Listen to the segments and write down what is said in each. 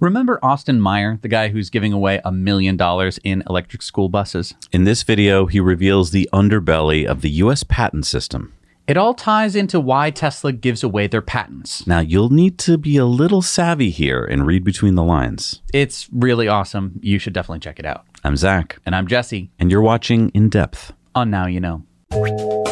Remember Austin Meyer, the guy who's giving away a million dollars in electric school buses? In this video, he reveals the underbelly of the US patent system. It all ties into why Tesla gives away their patents. Now, you'll need to be a little savvy here and read between the lines. It's really awesome. You should definitely check it out. I'm Zac, And I'm Jesse and you're watching In Depth. on Now You Know.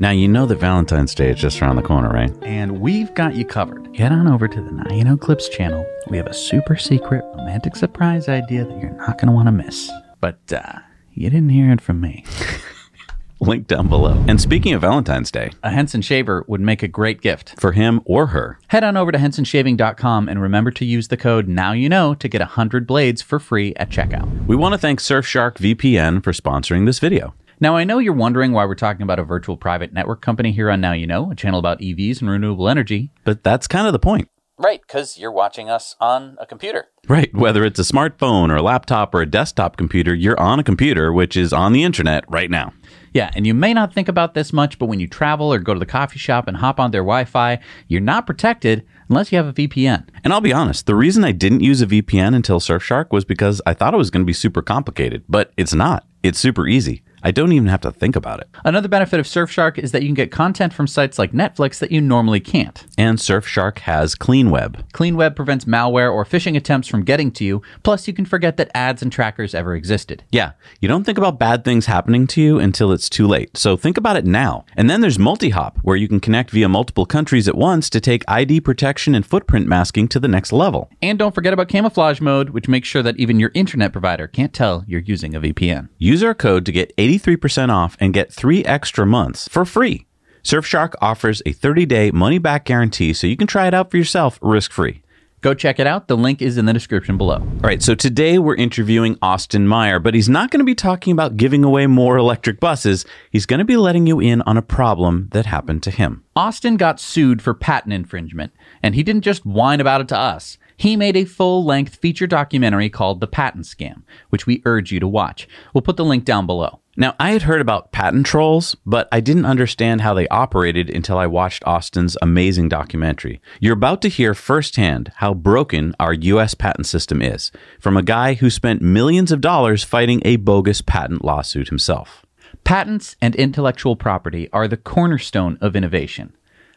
Now, you know that Valentine's Day is just around the corner, right? And we've got you covered. Head on over to the Now You Know Clips channel. We have a super secret romantic surprise idea that you're not going to want to miss. But uh, you didn't hear it from me. Link down below. And speaking of Valentine's Day, A Henson shaver would make a great gift. for him or her, Head on over to hensonshaving.com and remember to use the code Now You Know to get 100 blades for free at checkout. we want to thank Surfshark VPN for sponsoring this video. Now, I know you're wondering why we're talking about a virtual private network company here on Now You Know, a channel about EVs and renewable energy. But that's kind of the point. Right, because you're watching us on a computer. Right. Whether it's a smartphone or a laptop or a desktop computer, you're on a computer, which is on the internet right now. Yeah, and you may not think about this much, but when you travel or go to the coffee shop and hop on their Wi Fi, you're not protected unless you have a VPN. And I'll be honest, the reason I didn't use a VPN until Surfshark was because I thought it was going to be super complicated, but it's not. It's super easy. I don't even have to think about it. Another benefit of Surfshark is that you can get content from sites like Netflix that you normally can't. And Surfshark has CleanWeb. CleanWeb prevents malware or phishing attempts from getting to you, plus, you can forget that ads and trackers ever existed. Yeah, you don't think about bad things happening to you until it's too late. So think about it now. And then there's Multihop, where you can connect via multiple countries at once to take ID protection and footprint masking to the next level. And don't forget about camouflage mode, which makes sure that even your internet provider can't tell you're using a VPN. Use our code to get 83% off and get three extra months for free. Surfshark offers a 30 day money back guarantee so you can try it out for yourself risk free. Go check it out. The link is in the description below. All right, so today we're interviewing Austin Meyer, but he's not going to be talking about giving away more electric buses. He's going to be letting you in on a problem that happened to him. Austin got sued for patent infringement, and he didn't just whine about it to us. He made a full length feature documentary called The Patent Scam, which we urge you to watch. We'll put the link down below. Now, I had heard about patent trolls, but I didn't understand how they operated until I watched Austin's amazing documentary. You're about to hear firsthand how broken our US patent system is from a guy who spent millions of dollars fighting a bogus patent lawsuit himself. Patents and intellectual property are the cornerstone of innovation.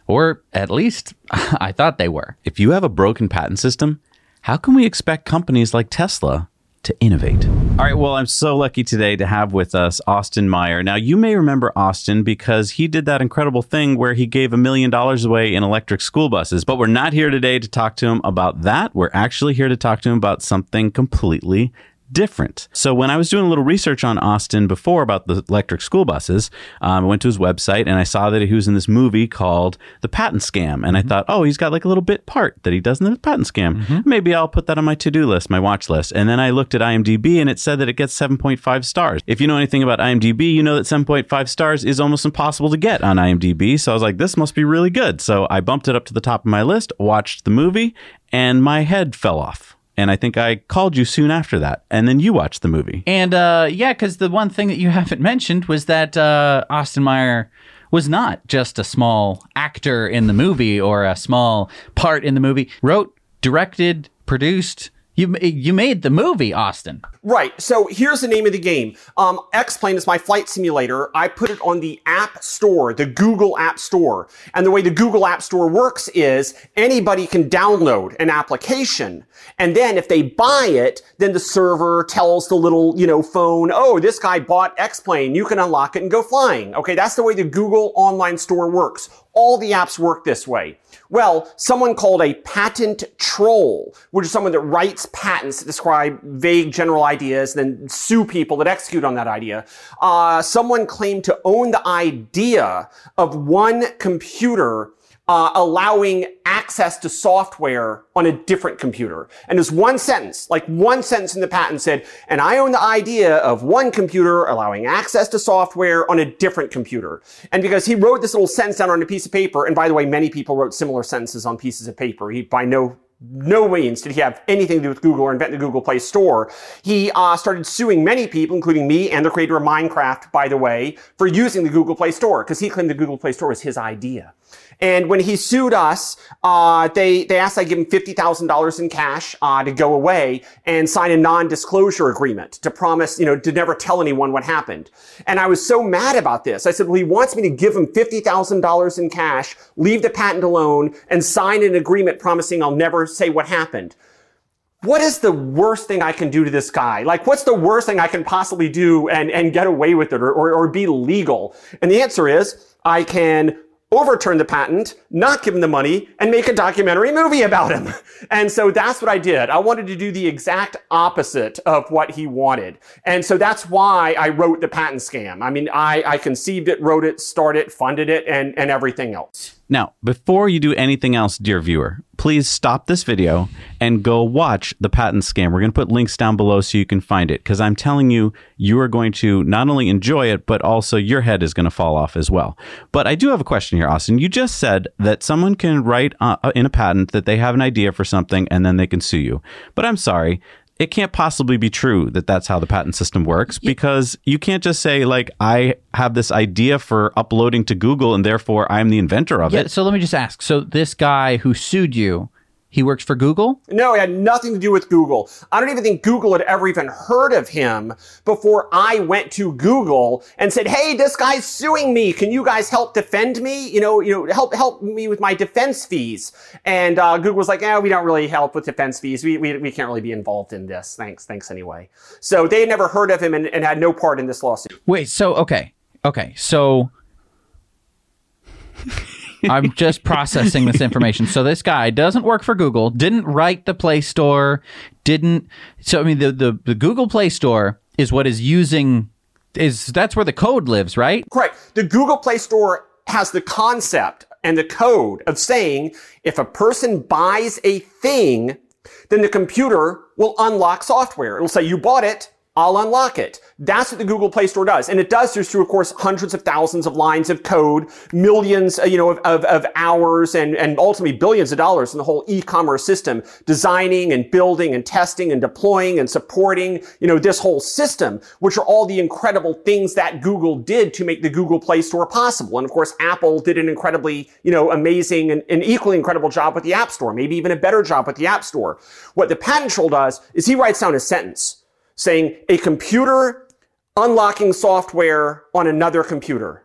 Or at least, I thought they were. If you have a broken patent system, how can we expect companies like Tesla to innovate? All right, well, I'm so lucky today to have with us Austin Meyer. Now, you may remember Austin because he did that incredible thing where he gave a million dollars away in electric school buses, but we're not here today to talk to him about that. We're actually here to talk to him about something completely different. So when I was doing a little research on Austin before about the electric school buses, um, I went to his website and I saw that he was in this movie called The Patent Scam. And I thought, oh, he's got like a little bit part that he does in the patent scam. Maybe I'll put that on my to do list, my watch list. And then I looked at IMDb and it said that it gets 7.5 stars. If you know anything about IMDb, you know that 7.5 stars is almost impossible to get on IMDb. So I was like, this must be really good. So I bumped it up to the top of my list, watched the movie, and my head fell off. And I think I called you soon after that. And then you watched the movie. And uh, yeah, because the one thing that you haven't mentioned was that uh, Austin Meyer was not just a small actor in the movie or a small part in the movie. Wrote, directed, produced. You you made the movie, Austin. Right. So here's the name of the game. Um, X-Plane is my flight simulator. I put it on the App Store, the Google App Store. And the way the Google App Store works is anybody can download an application. And then if they buy it, then the server tells the little, you know, phone, oh, this guy bought X-Plane. You can unlock it and go flying. Okay. That's the way the Google online store works. All the apps work this way. Well, someone called a patent troll, which is someone that writes patents that describe vague general ideas, then sue people that execute on that idea. Uh, someone claimed to own the idea of one computer uh, allowing access to software on a different computer. And there's one sentence, like one sentence in the patent said, and I own the idea of one computer allowing access to software on a different computer. And because he wrote this little sentence down on a piece of paper, and by the way, many people wrote similar sentences on pieces of paper. He by no no means did he have anything to do with Google or invent the Google Play Store. He uh, started suing many people, including me and the creator of Minecraft, by the way, for using the Google Play Store because he claimed the Google Play Store was his idea. And when he sued us, uh, they they asked I give him fifty thousand dollars in cash uh, to go away and sign a non-disclosure agreement to promise, you know, to never tell anyone what happened. And I was so mad about this. I said, well, he wants me to give him fifty thousand dollars in cash, leave the patent alone, and sign an agreement promising I'll never say what happened what is the worst thing I can do to this guy? Like, what's the worst thing I can possibly do and, and get away with it or, or, or be legal? And the answer is I can overturn the patent, not give him the money, and make a documentary movie about him. And so that's what I did. I wanted to do the exact opposite of what he wanted. And so that's why I wrote the patent scam. I mean, I, I conceived it, wrote it, started it, funded it, and, and everything else. Now, before you do anything else, dear viewer, please stop this video and go watch the patent scam. We're going to put links down below so you can find it because I'm telling you, you are going to not only enjoy it, but also your head is going to fall off as well. But I do have a question here, Austin. You just said that someone can write uh, in a patent that they have an idea for something and then they can sue you. But I'm sorry, it can't possibly be true that that's how the patent system works because you can't just say like I have this idea for uploading to Google and therefore I'm the inventor of Yeah. it. So let me just ask. So this guy who sued you, he works for Google. No, it had nothing to do with Google. I don't even think Google had ever even heard of him before I went to Google and said, "Hey, this guy's suing me. Can you guys help defend me? You know, you know, help help me with my defense fees." And uh, Google was like, "Yeah, we don't really help with defense fees. We, we we can't really be involved in this. Thanks, thanks anyway." So they had never heard of him and, and had no part in this lawsuit. Wait. So okay, okay. So I'm just processing this information. So this guy doesn't work for Google. Didn't write the Play Store. Didn't. So I mean, the the, the Google Play Store is what is using. Is that's where the code lives, right? Correct. The Google Play Store has the concept and the code of saying if a person buys a thing, then the computer will unlock software. It'll say, you bought it. I'll unlock it. That's what the Google Play Store does. And it does this through, of course, hundreds of thousands of lines of code, millions, uh, you know, of, of, of hours and, and ultimately billions of dollars in the whole e-commerce system, designing and building and testing and deploying and supporting, you know, this whole system, which are all the incredible things that Google did to make the Google Play Store possible. And of course, Apple did an incredibly, you know, amazing and, and equally incredible job with the App Store, maybe even a better job with the App Store. What the patent troll does is he writes down a sentence saying a computer unlocking software on another computer.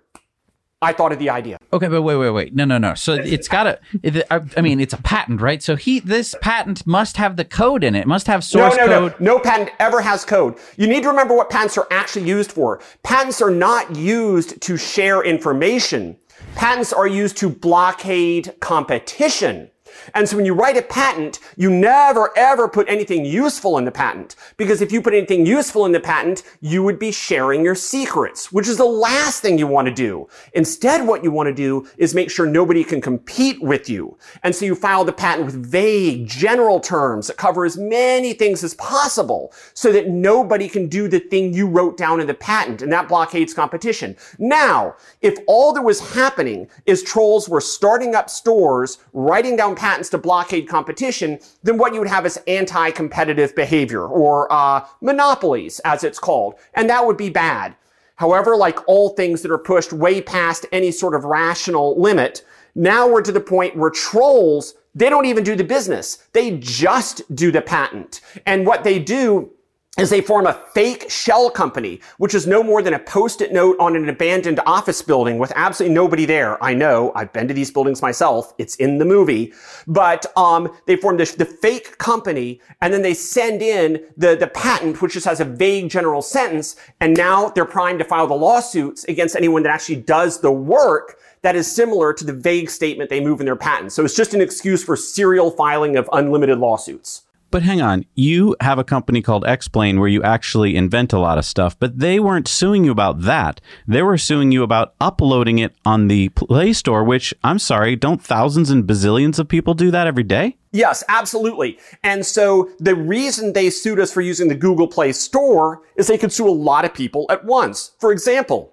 I thought of the idea. Okay, but wait, wait, wait. No, no, no. So it's got to. I I mean, it's a patent, right? So he, this patent must have the code in it. It must have source no, no, code. no. No patent ever has code. You need to remember what patents are actually used for. Patents are not used to share information. Patents are used to blockade competition. And so when you write a patent, you never ever put anything useful in the patent. Because if you put anything useful in the patent, you would be sharing your secrets, which is the last thing you want to do. Instead, what you want to do is make sure nobody can compete with you. And so you file the patent with vague, general terms that cover as many things as possible so that nobody can do the thing you wrote down in the patent. And that blockades competition. Now, if all that was happening is trolls were starting up stores, writing down patents to blockade competition, then what you would have is anti-competitive behavior or uh, monopolies, as it's called, and that would be bad. However, like all things that are pushed way past any sort of rational limit, now we're to the point where trolls, they don't even do the business. They just do the patent. And what they do is they form a fake shell company, which is no more than a post-it note on an abandoned office building with absolutely nobody there. I know, I've been to these buildings myself. It's in the movie. But um, they form this, the fake company, and then they send in the, the patent, which just has a vague general sentence, and now they're primed to file the lawsuits against anyone that actually does the work that is similar to the vague statement they move in their patent. So it's just an excuse for serial filing of unlimited lawsuits. But hang on, you have a company called X-Plane where you actually invent a lot of stuff, but they weren't suing you about that. They were suing you about uploading it on the Play Store, which I'm sorry, don't thousands and bazillions of people do that every day? Yes, absolutely. And so the reason they sued us for using the Google Play Store is they could sue a lot of people at once. For example,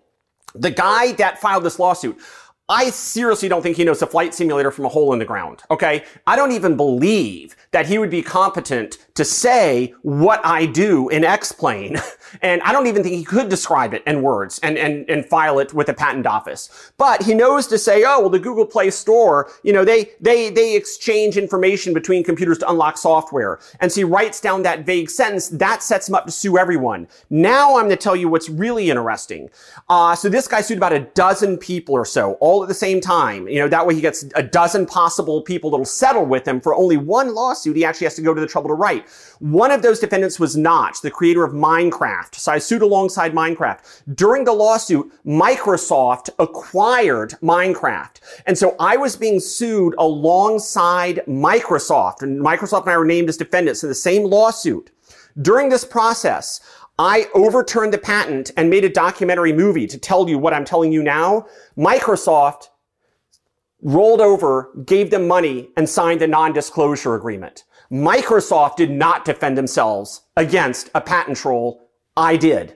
the guy that filed this lawsuit, I seriously don't think he knows a flight simulator from a hole in the ground. Okay. I don't even believe that he would be competent to say what I do in X-Plane. And I don't even think he could describe it in words and, and, and file it with a patent office. But he knows to say, oh, well, the Google Play Store, you know, they, they, they exchange information between computers to unlock software. And so he writes down that vague sentence. That sets him up to sue everyone. Now I'm going to tell you what's really interesting. Uh, so this guy sued about a dozen people or so, all at the same time. You know, that way he gets a dozen possible people that'll settle with him for only one lawsuit. He actually has to go to the trouble to write. One of those defendants was Notch, the creator of Minecraft. So I sued alongside Minecraft. During the lawsuit, Microsoft acquired Minecraft. And so I was being sued alongside Microsoft. And Microsoft and I were named as defendants in the same lawsuit. During this process, I overturned the patent and made a documentary movie to tell you what I'm telling you now. Microsoft rolled over, gave them money, and signed a non-disclosure agreement. Microsoft did not defend themselves against a patent troll. I did.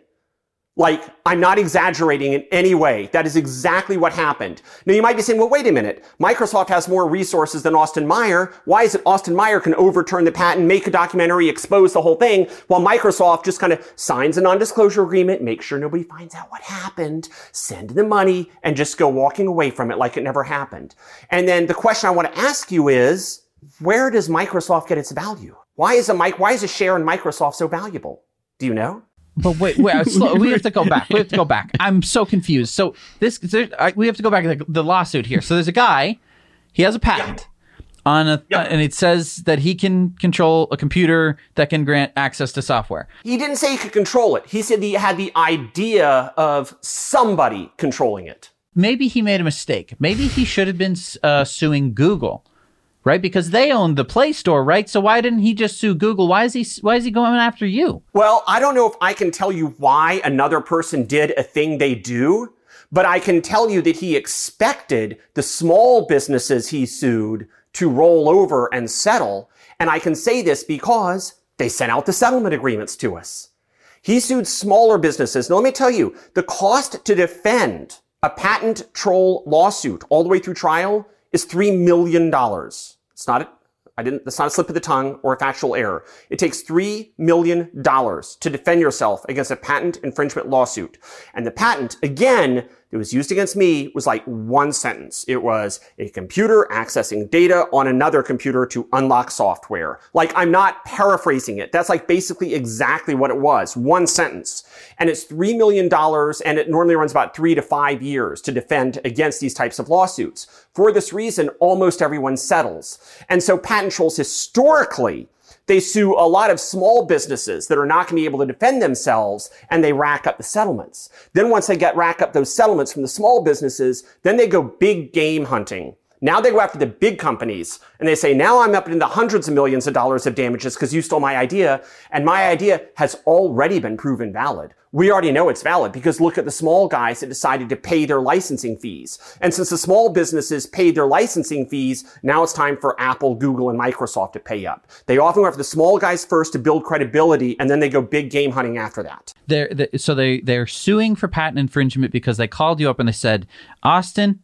Like, I'm not exaggerating in any way. That is exactly what happened. Now you might be saying, well, wait a minute. Microsoft has more resources than Austin Meyer. Why is it Austin Meyer can overturn the patent, make a documentary, expose the whole thing, while Microsoft just kind of signs a non-disclosure agreement, make sure nobody finds out what happened, send the money, and just go walking away from it like it never happened. And then the question I want to ask you is, where does Microsoft get its value? Why is a mic, why is a share in Microsoft so valuable? Do you know? But wait, wait, slow, we have to go back. We have to go back. I'm so confused. So this, there, I, we have to go back to the, the, lawsuit here. So there's a guy, he has a patent on a, uh, and it says that he can control a computer that can grant access to software. He didn't say he could control it. He said he had the idea of somebody controlling it. Maybe he made a mistake. Maybe he should have been uh, suing Google right? Because they own the Play Store, right? So why didn't he just sue Google? Why is he why is he going after you? Well, I don't know if I can tell you why another person did a thing they do, but I can tell you that he expected the small businesses he sued to roll over and settle, and I can say this because they sent out the settlement agreements to us. He sued smaller businesses. Now let me tell you, the cost to defend a patent troll lawsuit all the way through trial is $3 million. It's not, I didn't, that's not a slip of the tongue or a factual error. It takes $3 million to defend yourself against a patent infringement lawsuit. And the patent, again, that was used against me was like one sentence. It was a computer accessing data on another computer to unlock software. Like I'm not paraphrasing it. That's like basically exactly what it was. One sentence. And it's $3 million and it normally runs about three to five years to defend against these types of lawsuits. For this reason, almost everyone settles. And so patent trolls historically they sue a lot of small businesses that are not going to be able to defend themselves and they rack up the settlements. Then once they get rack up those settlements from the small businesses, then they go big game hunting. Now they go after the big companies and they say, now I'm up into hundreds of millions of dollars of damages because you stole my idea. And my idea has already been proven valid. We already know it's valid because look at the small guys that decided to pay their licensing fees. And since the small businesses paid their licensing fees, now it's time for Apple, Google, and Microsoft to pay up. They often go after the small guys first to build credibility and then they go big game hunting after that. They're, they so they they're suing for patent infringement because they called you up and they said, Austin,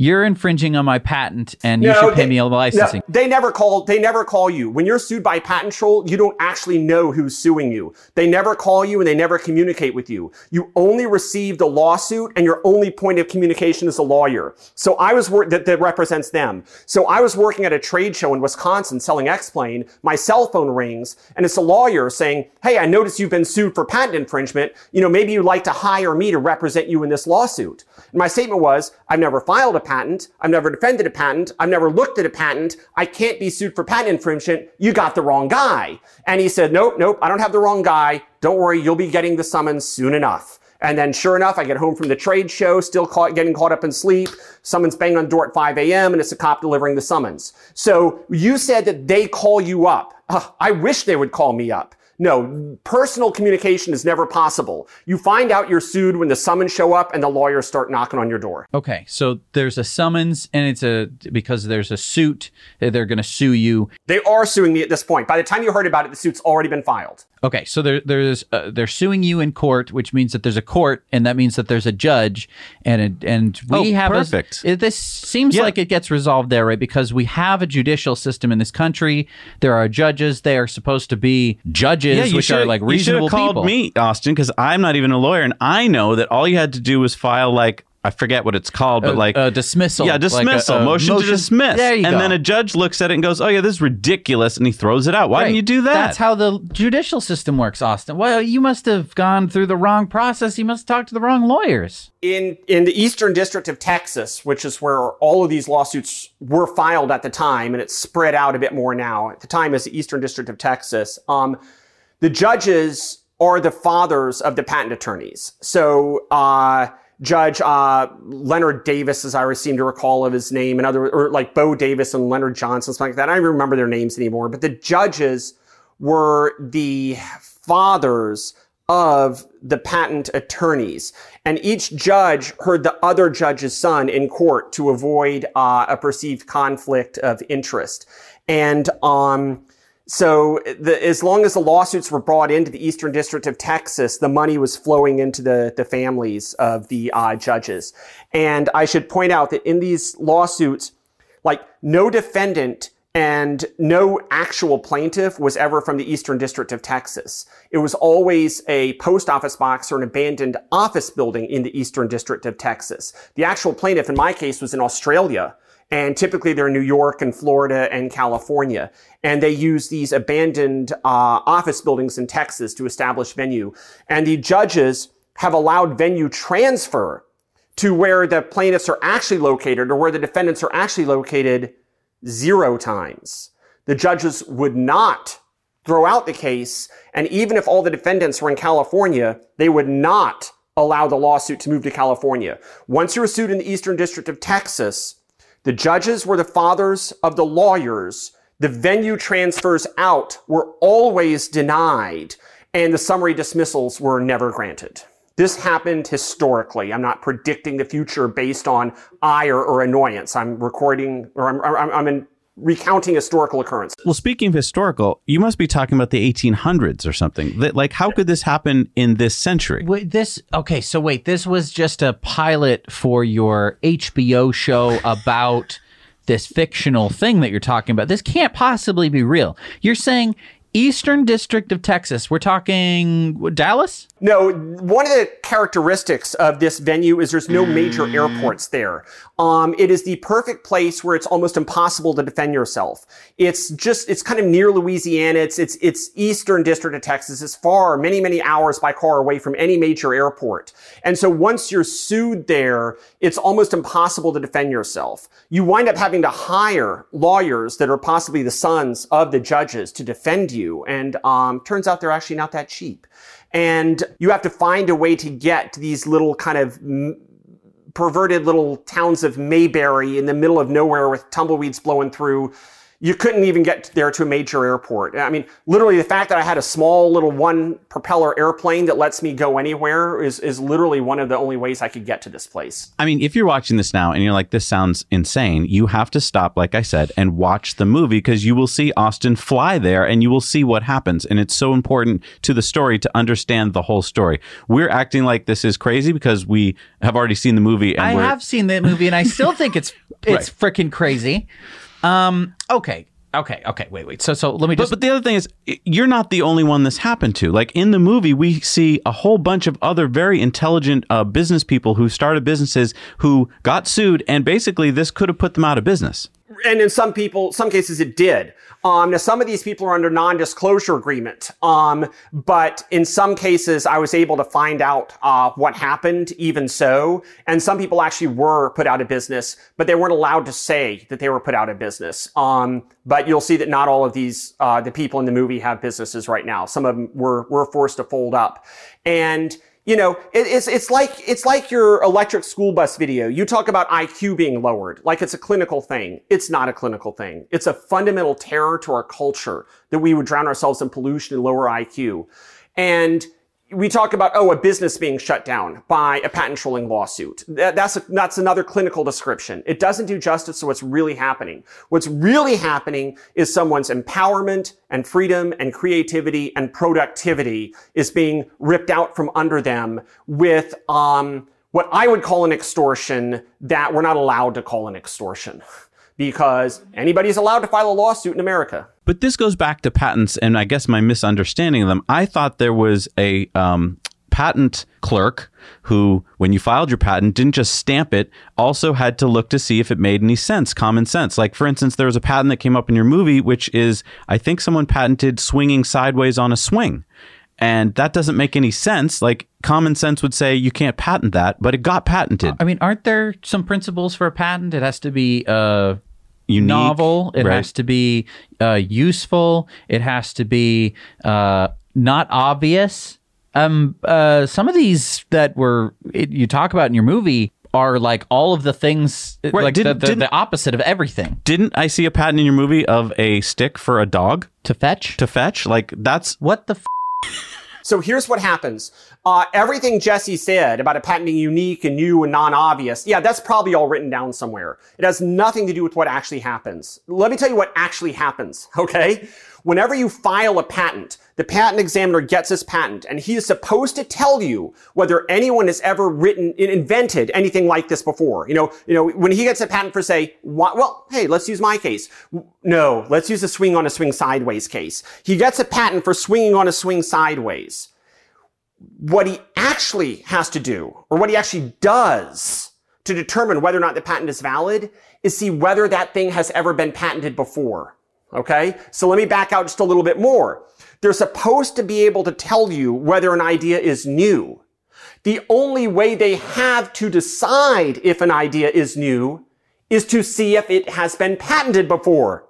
you're infringing on my patent and you should pay they, me a licensing. No, they never call they never call you. When you're sued by patent troll, you don't actually know who's suing you. They never call you and they never communicate with you. You only receive the lawsuit and your only point of communication is a lawyer. So I was work that, that represents them. So I was working at a trade show in Wisconsin selling X-Plane. My cell phone rings and it's a lawyer saying, Hey, I noticed you've been sued for patent infringement. You know, maybe you'd like to hire me to represent you in this lawsuit. And my statement was, I've never filed a patent. I've never defended a patent. I've never looked at a patent. I can't be sued for patent infringement. You got the wrong guy. And he said, nope, nope, I don't have the wrong guy. Don't worry, you'll be getting the summons soon enough. And then sure enough, I get home from the trade show, still caught, getting caught up in sleep. Someone's banging on the door at 5 a.m. and it's a cop delivering the summons. So you said that they call you up. Uh, I wish they would call me up. No, personal communication is never possible. You find out you're sued when the summons show up and the lawyers start knocking on your door. Okay, so there's a summons and it's a because there's a suit, they're going to sue you. They are suing me at this point. By the time you heard about it, the suit's already been filed. Okay, so there, there's uh, they're suing you in court, which means that there's a court, and that means that there's a judge, and a, and we Oh, have perfect. A, it, this seems Yeah. like it gets resolved there, right? Because we have a judicial system in this country. There are judges. They are supposed to be judges, which are like you should reasonable have called people. me, Austin, because I'm not even a lawyer, and I know that all you had to do was file like I forget what it's called, but A- like a dismissal, Yeah, like a- dismissal, a motion, motion- to dismiss. There you and go. then a judge looks at it and goes, "Oh yeah, this is ridiculous," and he throws it out. Why Right. didn't you do that? That's how the judicial system works, Austin. Well, you must have gone through the wrong process. You must have talked to the wrong lawyers. in in the Eastern District of Texas, which is where all of these lawsuits were filed at the time, and it's spread out a bit more now. At the time, is the Eastern District of Texas. Um, the judges are the fathers of the patent attorneys. So. Uh, Judge uh, Leonard Davis, as I seem to recall of his name, and other, or like Bo Davis and Leonard Johnson, something like that. I don't remember their names anymore. But the judges were the fathers of the patent attorneys. And each judge heard the other judge's son in court to avoid uh, a perceived conflict of interest. And um, so the, as long as the lawsuits were brought into the Eastern District of Texas, the money was flowing into the, the families of the uh, judges. And I should point out that in these lawsuits, like no defendant and no actual plaintiff was ever from the Eastern District of Texas. It was always a post office box or an abandoned office building in the Eastern District of Texas. The actual plaintiff in my case was in Australia. And typically they're in New York and Florida and California. And they use these abandoned uh, office buildings in Texas to establish venue. And the judges have allowed venue transfer to where the plaintiffs are actually located or where the defendants are actually located zero times. The judges would not throw out the case. And even if all the defendants were in California, they would not allow the lawsuit to move to California. Once you were sued in the Eastern District of Texas, the judges were the fathers of the lawyers. The venue transfers out were always denied, and the summary dismissals were never granted. This happened historically. I'm not predicting the future based on ire or annoyance. I'm recording, or I'm, I'm, I'm in recounting historical occurrences. well, speaking of historical, you must be talking about the 1800s or something. That, like, how could this happen in this century? Wait, this okay. So wait, this was just a pilot for your HBO show about this fictional thing that you're talking about. This can't possibly be real. You're saying Eastern District of Texas. We're talking Dallas. No, one of the characteristics of this venue is there's no major airports there. Um, it is the perfect place where it's almost impossible to defend yourself. It's just, it's kind of near Louisiana. It's, it's, it's Eastern District of Texas. It's far, many, many hours by car away from any major airport. And so once you're sued there, it's almost impossible to defend yourself. You wind up having to hire lawyers that are possibly the sons of the judges to defend you. And, um, turns out they're actually not that cheap. And you have to find a way to get to these little kind of m- perverted little towns of Mayberry in the middle of nowhere with tumbleweeds blowing through you couldn't even get there to a major airport. I mean, literally the fact that I had a small little one propeller airplane that lets me go anywhere is, is literally one of the only ways I could get to this place. I mean, if you're watching this now and you're like, this sounds insane, you have to stop, like I said, and watch the movie because you will see Austin fly there and you will see what happens. And it's so important to the story to understand the whole story. We're acting like this is crazy because we have already seen the movie. And I we're, have seen the movie and I still think it's it's freaking crazy. Um. Okay. Okay. Okay. Wait. Wait. So so let me But, just. but the other thing is, you're not the only one this happened to. Like in the movie, we see a whole bunch of other very intelligent uh, business people who started businesses who got sued, and basically this could have put them out of business. And in some people, some cases it did. Um, now some of these people are under non-disclosure agreement. Um, but in some cases, I was able to find out uh, what happened. Even so, and some people actually were put out of business, but they weren't allowed to say that they were put out of business. Um, but you'll see that not all of these uh, the people in the movie have businesses right now. Some of them were were forced to fold up, and you know, it, it's it's like it's like your electric school bus video. You talk about IQ being lowered, like it's a clinical thing. It's not a clinical thing. It's a fundamental terror to our culture that we would drown ourselves in pollution and lower IQ. And we talk about oh a business being shut down by a patent trolling lawsuit. That- that's a, that's another clinical description. It doesn't do justice to what's really happening. What's really happening is someone's empowerment and freedom and creativity and productivity is being ripped out from under them with um, what i would call an extortion that we're not allowed to call an extortion because anybody's allowed to file a lawsuit in america But this goes back to patents, and I guess my misunderstanding of them. I thought there was a um, patent clerk who, when you filed your patent, didn't just stamp it, also had to look to see if it made any sense, common sense. Like, for instance, there was a patent that came up in your movie, which is, I think someone patented swinging sideways on a swing. And that doesn't make any sense. Like, common sense would say you can't patent that, but it got patented. I mean, aren't there some principles for a patent? It has to be uh, Unique, novel. It right? has to be uh, useful. It has to be uh, not obvious. Um, uh, some of these that were it, you talk about in your movie are like all of the things, like the, didn't- the, didn't- the opposite of everything. Didn't I see a patent in your movie of a stick for a dog To fetch? to fetch? Like, that's what the? F- So here's what happens. Uh, everything Jesse said about a patent being unique and new and non-obvious, yeah, that's probably all written down somewhere. It has nothing to do with what actually happens. Let me tell you what actually happens, okay? Whenever you file a patent, the patent examiner gets this patent and he is supposed to tell you whether anyone has ever written, invented anything like this before. You know, you know, when he gets a patent for say, well, hey, let's use my case. No, let's use a swing on a swing sideways case. He gets a patent for swinging on a swing sideways what he actually has to do, or what he actually does to determine whether or not the patent is valid, is see whether that thing has ever been patented before. Okay? So let me back out just a little bit more. They're supposed to be able to tell you whether an idea is new. The only way they have to decide if an idea is new is to see if it has been patented before.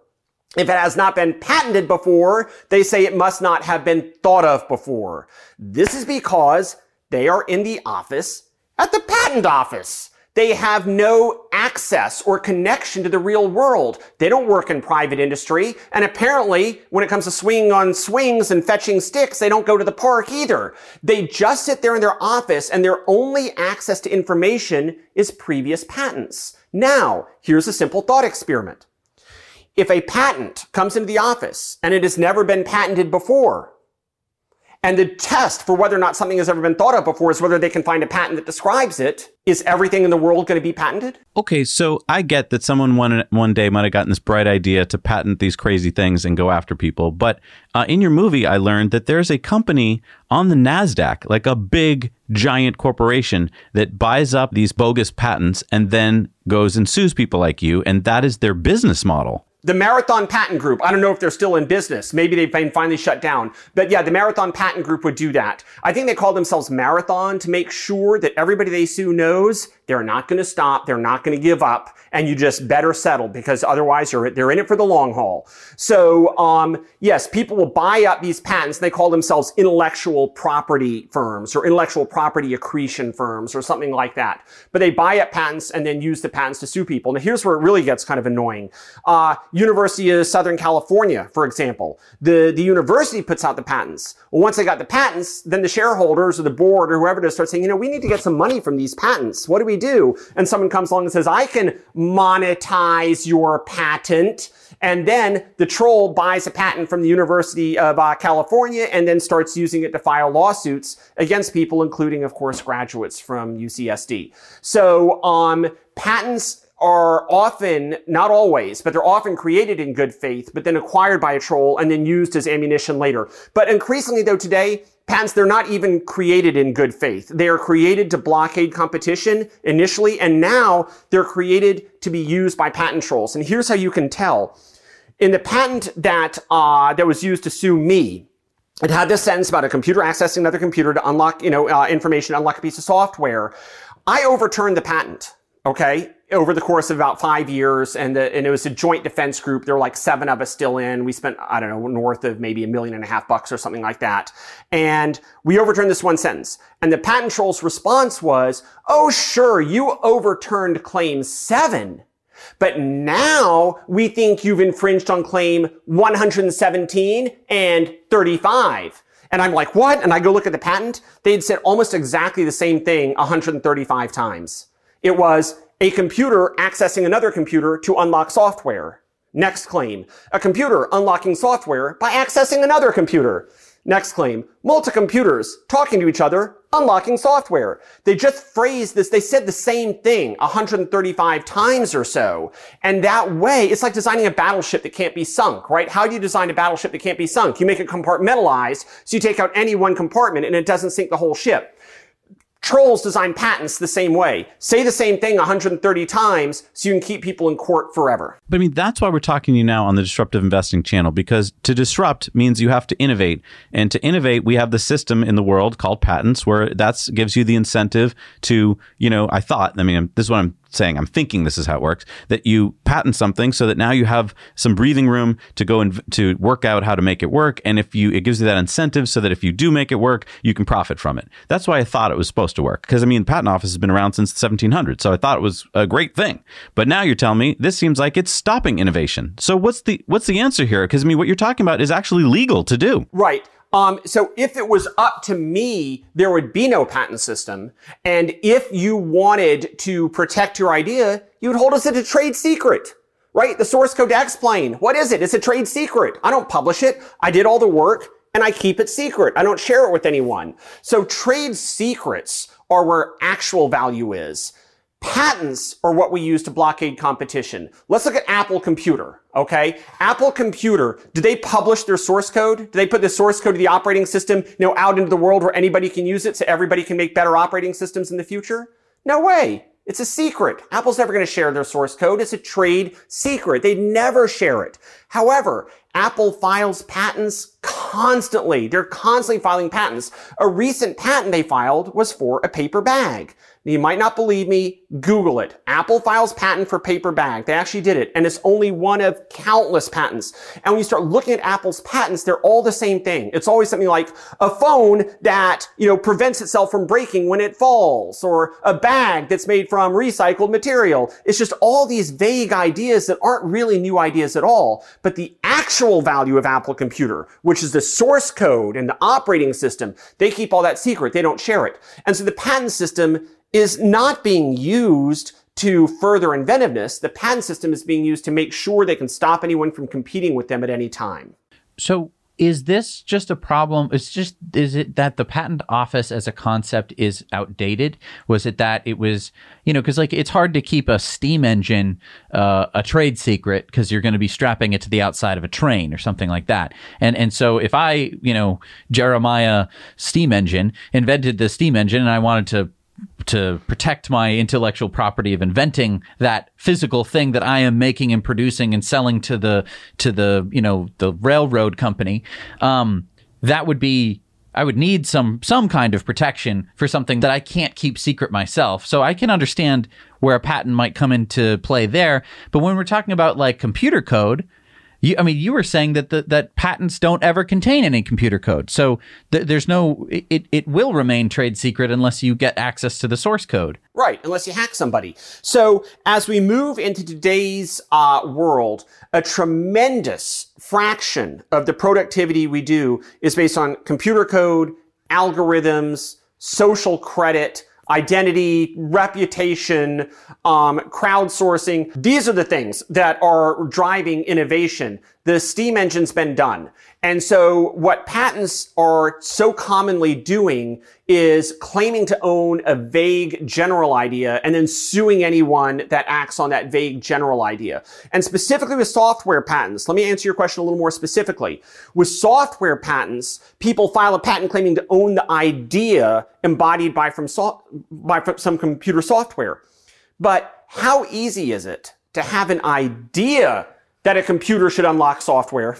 If it has not been patented before, they say it must not have been thought of before. This is because they are in the office at the patent office. They have no access or connection to the real world. They don't work in private industry. And apparently, when it comes to swinging on swings and fetching sticks, they don't go to the park either. They just sit there in their office and their only access to information is previous patents. Now, here's a simple thought experiment. If a patent comes into the office and it has never been patented before, and the test for whether or not something has ever been thought of before is whether they can find a patent that describes it, is everything in the world going to be patented? Okay, so I get that someone one one day might have gotten this bright idea to patent these crazy things and go after people. But uh, in your movie, I learned that there's a company on the Nasdaq, like a big giant corporation that buys up these bogus patents and then goes and sues people like you, and that is their business model. The Marathon Patent Group. I don't know if they're still in business. Maybe they've been finally shut down. But yeah, the Marathon Patent Group would do that. I think they call themselves Marathon to make sure that everybody they sue knows they're not going to stop. They're not going to give up. And you just better settle because otherwise you're, they're in it for the long haul. So, um, yes, people will buy up these patents. They call themselves intellectual property firms or intellectual property accretion firms or something like that. But they buy up patents and then use the patents to sue people. Now here's where it really gets kind of annoying. Uh, University of Southern California, for example, the, the university puts out the patents. Well, once they got the patents, then the shareholders or the board or whoever does start saying, you know, we need to get some money from these patents. What do we do? And someone comes along and says, I can monetize your patent. And then the troll buys a patent from the University of uh, California and then starts using it to file lawsuits against people, including, of course, graduates from UCSD. So, um, patents are often, not always, but they're often created in good faith, but then acquired by a troll and then used as ammunition later. But increasingly though today, patents, they're not even created in good faith. They are created to blockade competition initially, and now they're created to be used by patent trolls. And here's how you can tell. In the patent that, uh, that was used to sue me, it had this sentence about a computer accessing another computer to unlock, you know, uh, information, unlock a piece of software. I overturned the patent. Okay over the course of about five years, and, the, and it was a joint defense group. There were like seven of us still in. We spent, I don't know, north of maybe a million and a half bucks or something like that. And we overturned this one sentence. And the patent troll's response was, oh, sure, you overturned claim seven. But now we think you've infringed on claim 117 and 35. And I'm like, what? And I go look at the patent. They had said almost exactly the same thing 135 times. It was a computer accessing another computer to unlock software. Next claim. A computer unlocking software by accessing another computer. Next claim. Multi-computers talking to each other, unlocking software. They just phrased this, they said the same thing 135 times or so. And that way, it's like designing a battleship that can't be sunk, right? How do you design a battleship that can't be sunk? You make it compartmentalized, so you take out any one compartment and it doesn't sink the whole ship. Trolls design patents the same way. Say the same thing 130 times so you can keep people in court forever. But I mean, that's why we're talking to you now on the Disruptive Investing channel because to disrupt means you have to innovate. And to innovate, we have the system in the world called patents where that gives you the incentive to, you know, I thought, I mean, this is what I'm saying, I'm thinking this is how it works, that you patent something so that now you have some breathing room to go and to work out how to make it work. And if you, it gives you that incentive so that if you do make it work, you can profit from it. That's why I thought it was supposed to work. Because I mean, the patent office has been around since the 1700s. So I thought it was a great thing. But now you're telling me this seems like it's stopping innovation. So what's the, what's the answer here? Because I mean, what you're talking about is actually legal to do. Right. Um, so if it was up to me, there would be no patent system. And if you wanted to protect your idea, you would hold us as a trade secret, right? The source code to X-Plane. What is it? It's a trade secret. I don't publish it. I did all the work and I keep it secret. I don't share it with anyone. So trade secrets are where actual value is. Patents are what we use to blockade competition. Let's look at Apple Computer, okay? Apple Computer, do they publish their source code? Do they put the source code of the operating system, you know, out into the world where anybody can use it so everybody can make better operating systems in the future? No way. It's a secret. Apple's never going to share their source code. It's a trade secret. They never share it. However, Apple files patents constantly. They're constantly filing patents. A recent patent they filed was for a paper bag. You might not believe me. Google it. Apple files patent for paper bag. They actually did it. And it's only one of countless patents. And when you start looking at Apple's patents, they're all the same thing. It's always something like a phone that, you know, prevents itself from breaking when it falls or a bag that's made from recycled material. It's just all these vague ideas that aren't really new ideas at all. But the actual value of Apple Computer, which is the source code and the operating system, they keep all that secret. They don't share it. And so the patent system is not being used to further inventiveness. The patent system is being used to make sure they can stop anyone from competing with them at any time. So is this just a problem? It's just, is it that the patent office as a concept is outdated? Was it that it was, you know, because like it's hard to keep a steam engine uh, a trade secret because you're going to be strapping it to the outside of a train or something like that. And and so if I, you know, Jeremiah steam engine invented the steam engine and I wanted to to protect my intellectual property of inventing that physical thing that I am making and producing and selling to the to the you know the railroad company, um, that would be I would need some some kind of protection for something that I can't keep secret myself. So I can understand where a patent might come into play there. But when we're talking about like computer code, you, I mean, you were saying that the, that patents don't ever contain any computer code, so th- there's no it, it will remain trade secret unless you get access to the source code. Right, unless you hack somebody. So as we move into today's uh, world, a tremendous fraction of the productivity we do is based on computer code, algorithms, social credit, identity, reputation, um, crowdsourcing. These are the things that are driving innovation. The steam engine's been done. And so what patents are so commonly doing is claiming to own a vague general idea and then suing anyone that acts on that vague general idea. And specifically with software patents, let me answer your question a little more specifically. With software patents, people file a patent claiming to own the idea embodied by from so- by some computer software. But how easy is it to have an idea that a computer should unlock software?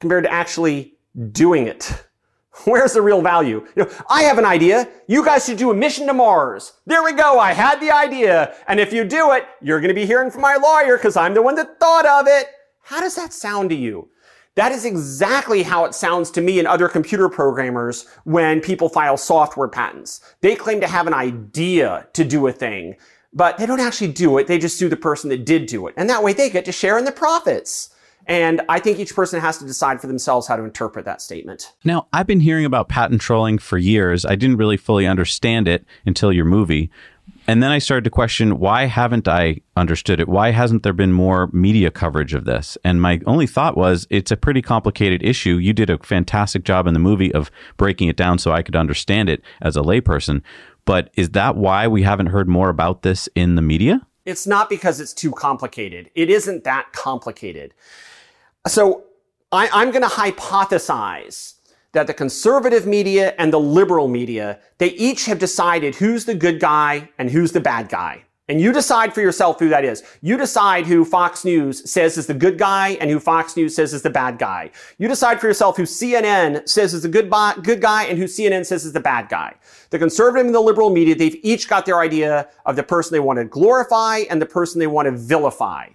compared to actually doing it. Where's the real value? You know, I have an idea. You guys should do a mission to Mars. There we go. I had the idea. And if you do it, you're going to be hearing from my lawyer because I'm the one that thought of it. How does that sound to you? That is exactly how it sounds to me and other computer programmers when people file software patents. They claim to have an idea to do a thing, but they don't actually do it. They just sue the person that did do it. And that way they get to share in the profits. And I think each person has to decide for themselves how to interpret that statement. Now, I've been hearing about patent trolling for years. I didn't really fully understand it until your movie. And then I started to question why haven't I understood it? Why hasn't there been more media coverage of this? And my only thought was it's a pretty complicated issue. You did a fantastic job in the movie of breaking it down so I could understand it as a layperson. But is that why we haven't heard more about this in the media? It's not because it's too complicated. It isn't that complicated. So I, I'm going to hypothesize that the conservative media and the liberal media, they each have decided who's the good guy and who's the bad guy. And you decide for yourself who that is. You decide who Fox News says is the good guy and who Fox News says is the bad guy. You decide for yourself who CNN says is the good, bi- good guy and who CNN says is the bad guy. The conservative and the liberal media, they've each got their idea of the person they want to glorify and the person they want to vilify.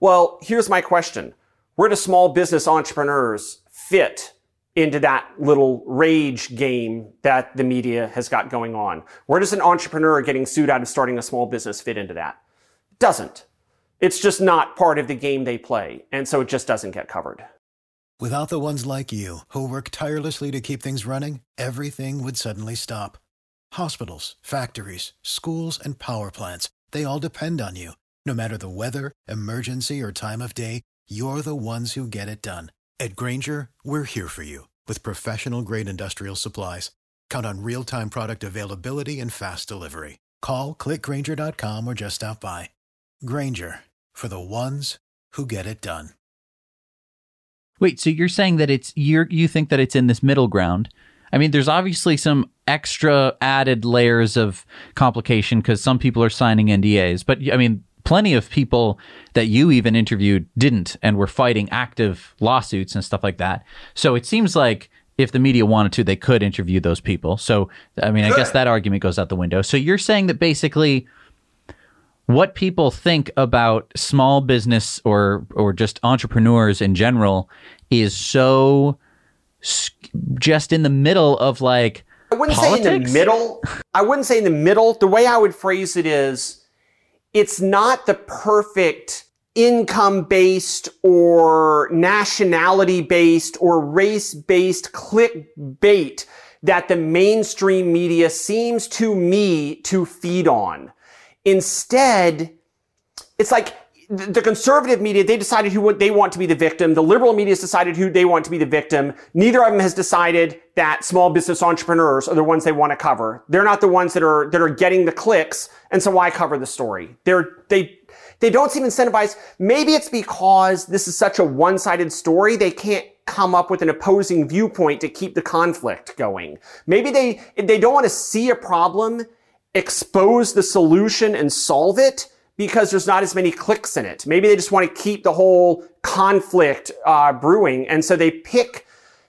Well, here's my question. Where do small business entrepreneurs fit into that little rage game that the media has got going on? Where does an entrepreneur getting sued out of starting a small business fit into that? Doesn't. It's just not part of the game they play. And so it just doesn't get covered. Without the ones like you, who work tirelessly to keep things running, everything would suddenly stop. Hospitals, factories, schools, and power plants, they all depend on you. No matter the weather, emergency, or time of day, you're the ones who get it done. At Grainger, we're here for you with professional grade industrial supplies. Count on real time product availability and fast delivery. Call clickgrainger.com or just stop by. Grainger for the ones who get it done. Wait, so you're saying that it's you you think that it's in this middle ground? I mean, there's obviously some extra added layers of complication because some people are signing NDAs, but I mean, plenty of people that you even interviewed didn't and were fighting active lawsuits and stuff like that. So it seems like if the media wanted to, they could interview those people. So, I mean, I guess that argument goes out the window. So you're saying that basically what people think about small business or or just entrepreneurs in general is so just in the middle of like I wouldn't politics? say in the middle. I wouldn't say in the middle. The way I would phrase it is it's not the perfect income based or nationality based or race based clickbait that the mainstream media seems to me to feed on. Instead, it's like the conservative media, they decided who they want to be the victim. The liberal media has decided who they want to be the victim. Neither of them has decided that small business entrepreneurs are the ones they want to cover. They're not the ones that are, that are getting the clicks. And so why cover the story? They're, they, they don't seem incentivized. Maybe it's because this is such a one-sided story. They can't come up with an opposing viewpoint to keep the conflict going. Maybe they, they don't want to see a problem expose the solution and solve it because there's not as many clicks in it. Maybe they just want to keep the whole conflict uh, brewing, and so they pick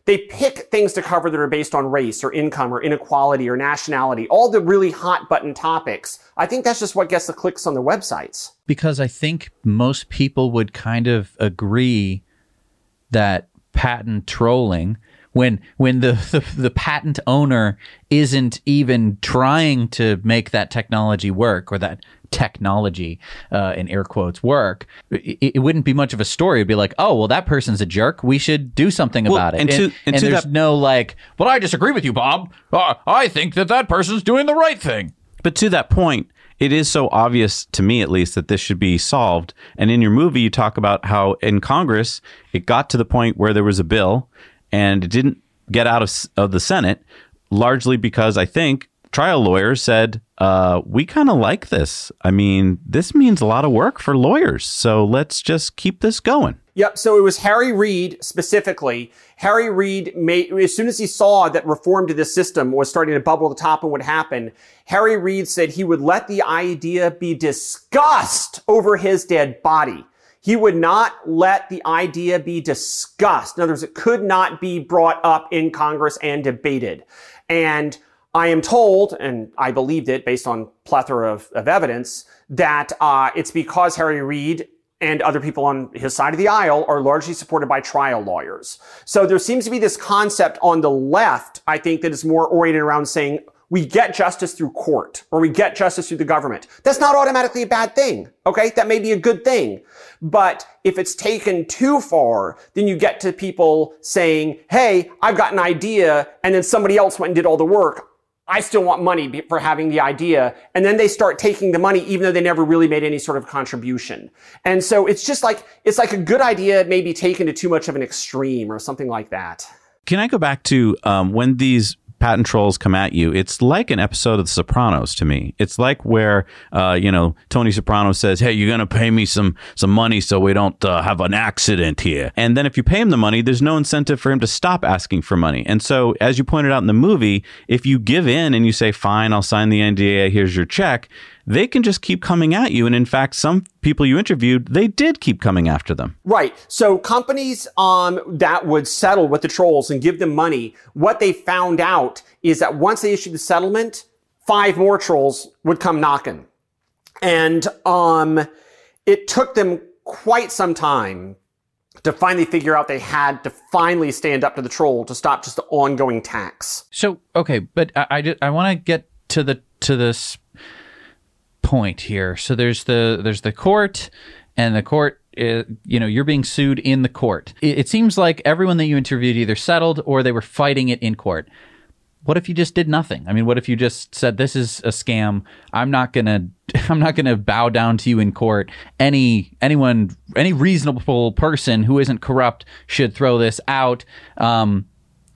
they pick things to cover that are based on race or income or inequality or nationality, all the really hot button topics. I think that's just what gets the clicks on the websites. Because I think most people would kind of agree that patent trolling when when the, the, the patent owner isn't even trying to make that technology work or that technology uh, in air quotes work it, it, wouldn't be much of a story. It'd be like oh well that person's a jerk. We should do something well, about it. and, to, and, and, and there's that, no like well i disagree with you bob. Uh, i think that that person's doing the right thing. But to that point it is so obvious to me at least that this should be solved. And in your movie you talk about how in congress it got to the point where there was a bill and it didn't get out of, of the senate largely because i think trial lawyers said, uh, we kind of like this. I mean, this means a lot of work for lawyers. So let's just keep this going. Yep. So it was Harry Reid specifically. Harry Reid made, as soon as he saw that reform to the system was starting to bubble to the top and would happen, Harry Reid said he would let the idea be discussed over his dead body. He would not let the idea be discussed. In other words, it could not be brought up in Congress and debated. And I am told, and I believed it based on plethora of, of evidence, that uh, it's because Harry Reid and other people on his side of the aisle are largely supported by trial lawyers. So there seems to be this concept on the left, I think, that is more oriented around saying, we get justice through court or we get justice through the government. That's not automatically a bad thing. Okay. That may be a good thing. But if it's taken too far, then you get to people saying, Hey, I've got an idea. And then somebody else went and did all the work. I still want money for having the idea. And then they start taking the money, even though they never really made any sort of contribution. And so it's just like, it's like a good idea maybe taken to too much of an extreme or something like that. Can I go back to um, when these patent trolls come at you, it's like an episode of The Sopranos to me. It's like where, uh, you know, Tony Soprano says, "Hey, you're gonna pay me some some money so we don't uh, have an accident here." And then if you pay him the money, there's no incentive for him to stop asking for money. And so, as you pointed out in the movie, if you give in and you say, "Fine, I'll sign the NDA. Here's your check," they can just keep coming at you. And in fact, some people you interviewed, they did keep coming after them. Right. So companies um, that would settle with the trolls and give them money, what they found out is that once they issued the settlement, five more trolls would come knocking. And um, it took them quite some time to finally figure out they had to finally stand up to the troll to stop just the ongoing tax. So okay, but I I, I want to get to the to this point here. So there's the there's the court, and the court. Uh, you know, you're being sued in the court. It, it seems like everyone that you interviewed either settled or they were fighting it in court. What if you just did nothing? I mean, what if you just said this is a scam? I'm not gonna I'm not gonna bow down to you in court. Any anyone any reasonable person who isn't corrupt should throw this out. Um,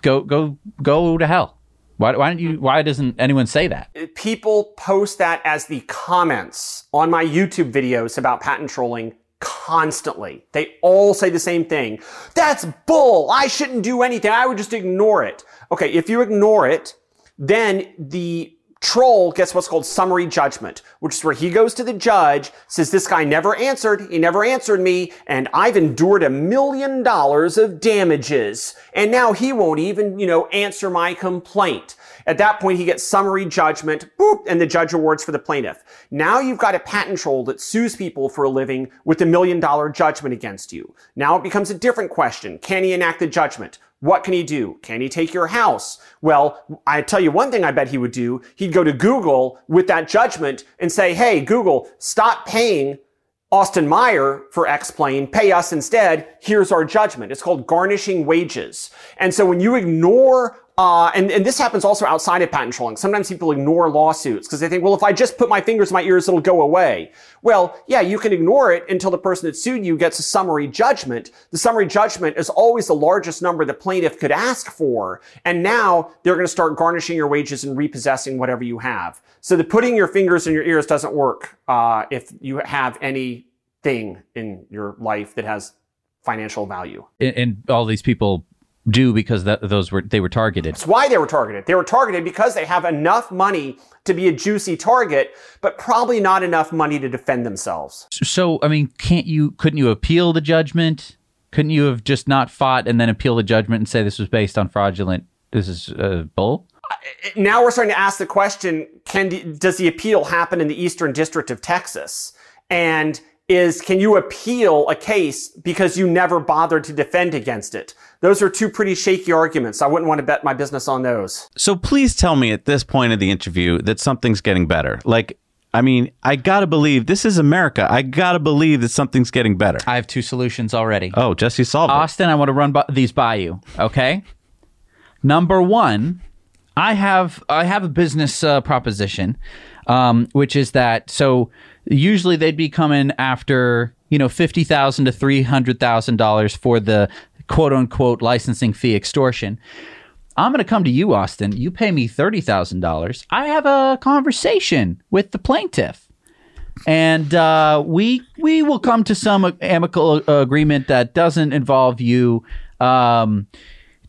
go go go to hell. Why, why don't you? Why doesn't anyone say that? People post that as the comments on my YouTube videos about patent trolling constantly. They all say the same thing. That's bull. I shouldn't do anything. I would just ignore it. Okay, if you ignore it, then the troll gets what's called summary judgment, which is where he goes to the judge, says, this guy never answered, he never answered me, and I've endured a million dollars of damages. And now he won't even, you know, answer my complaint. At that point, he gets summary judgment, boop, and the judge awards for the plaintiff. Now you've got a patent troll that sues people for a living with a million dollar judgment against you. Now it becomes a different question. Can he enact the judgment? What can he do? Can he take your house? Well, I tell you one thing I bet he would do. He'd go to Google with that judgment and say, Hey, Google, stop paying Austin Meyer for X-Plane, pay us instead. Here's our judgment. It's called garnishing wages. And so when you ignore uh, and, and this happens also outside of patent trolling. Sometimes people ignore lawsuits because they think, well, if I just put my fingers in my ears, it'll go away. Well, yeah, you can ignore it until the person that sued you gets a summary judgment. The summary judgment is always the largest number the plaintiff could ask for. And now they're going to start garnishing your wages and repossessing whatever you have. So the putting your fingers in your ears doesn't work uh, if you have anything in your life that has financial value. And, and all these people do because that, those were they were targeted. That's why they were targeted. They were targeted because they have enough money to be a juicy target, but probably not enough money to defend themselves. So, I mean, can't you couldn't you appeal the judgment? Couldn't you have just not fought and then appeal the judgment and say this was based on fraudulent? This is uh, bull. Now we're starting to ask the question: Can does the appeal happen in the Eastern District of Texas? And is can you appeal a case because you never bothered to defend against it? Those are two pretty shaky arguments. I wouldn't want to bet my business on those. So please tell me at this point of the interview that something's getting better. Like, I mean, I gotta believe this is America. I gotta believe that something's getting better. I have two solutions already. Oh, Jesse solved it. Austin, I want to run by, these by you. Okay. Number one, I have I have a business uh, proposition, um, which is that so usually they'd be coming after you know fifty thousand to three hundred thousand dollars for the quote unquote licensing fee extortion. I'm going to come to you, Austin. You pay me thirty thousand dollars. I have a conversation with the plaintiff, and uh, we we will come to some amicable agreement that doesn't involve you. Um,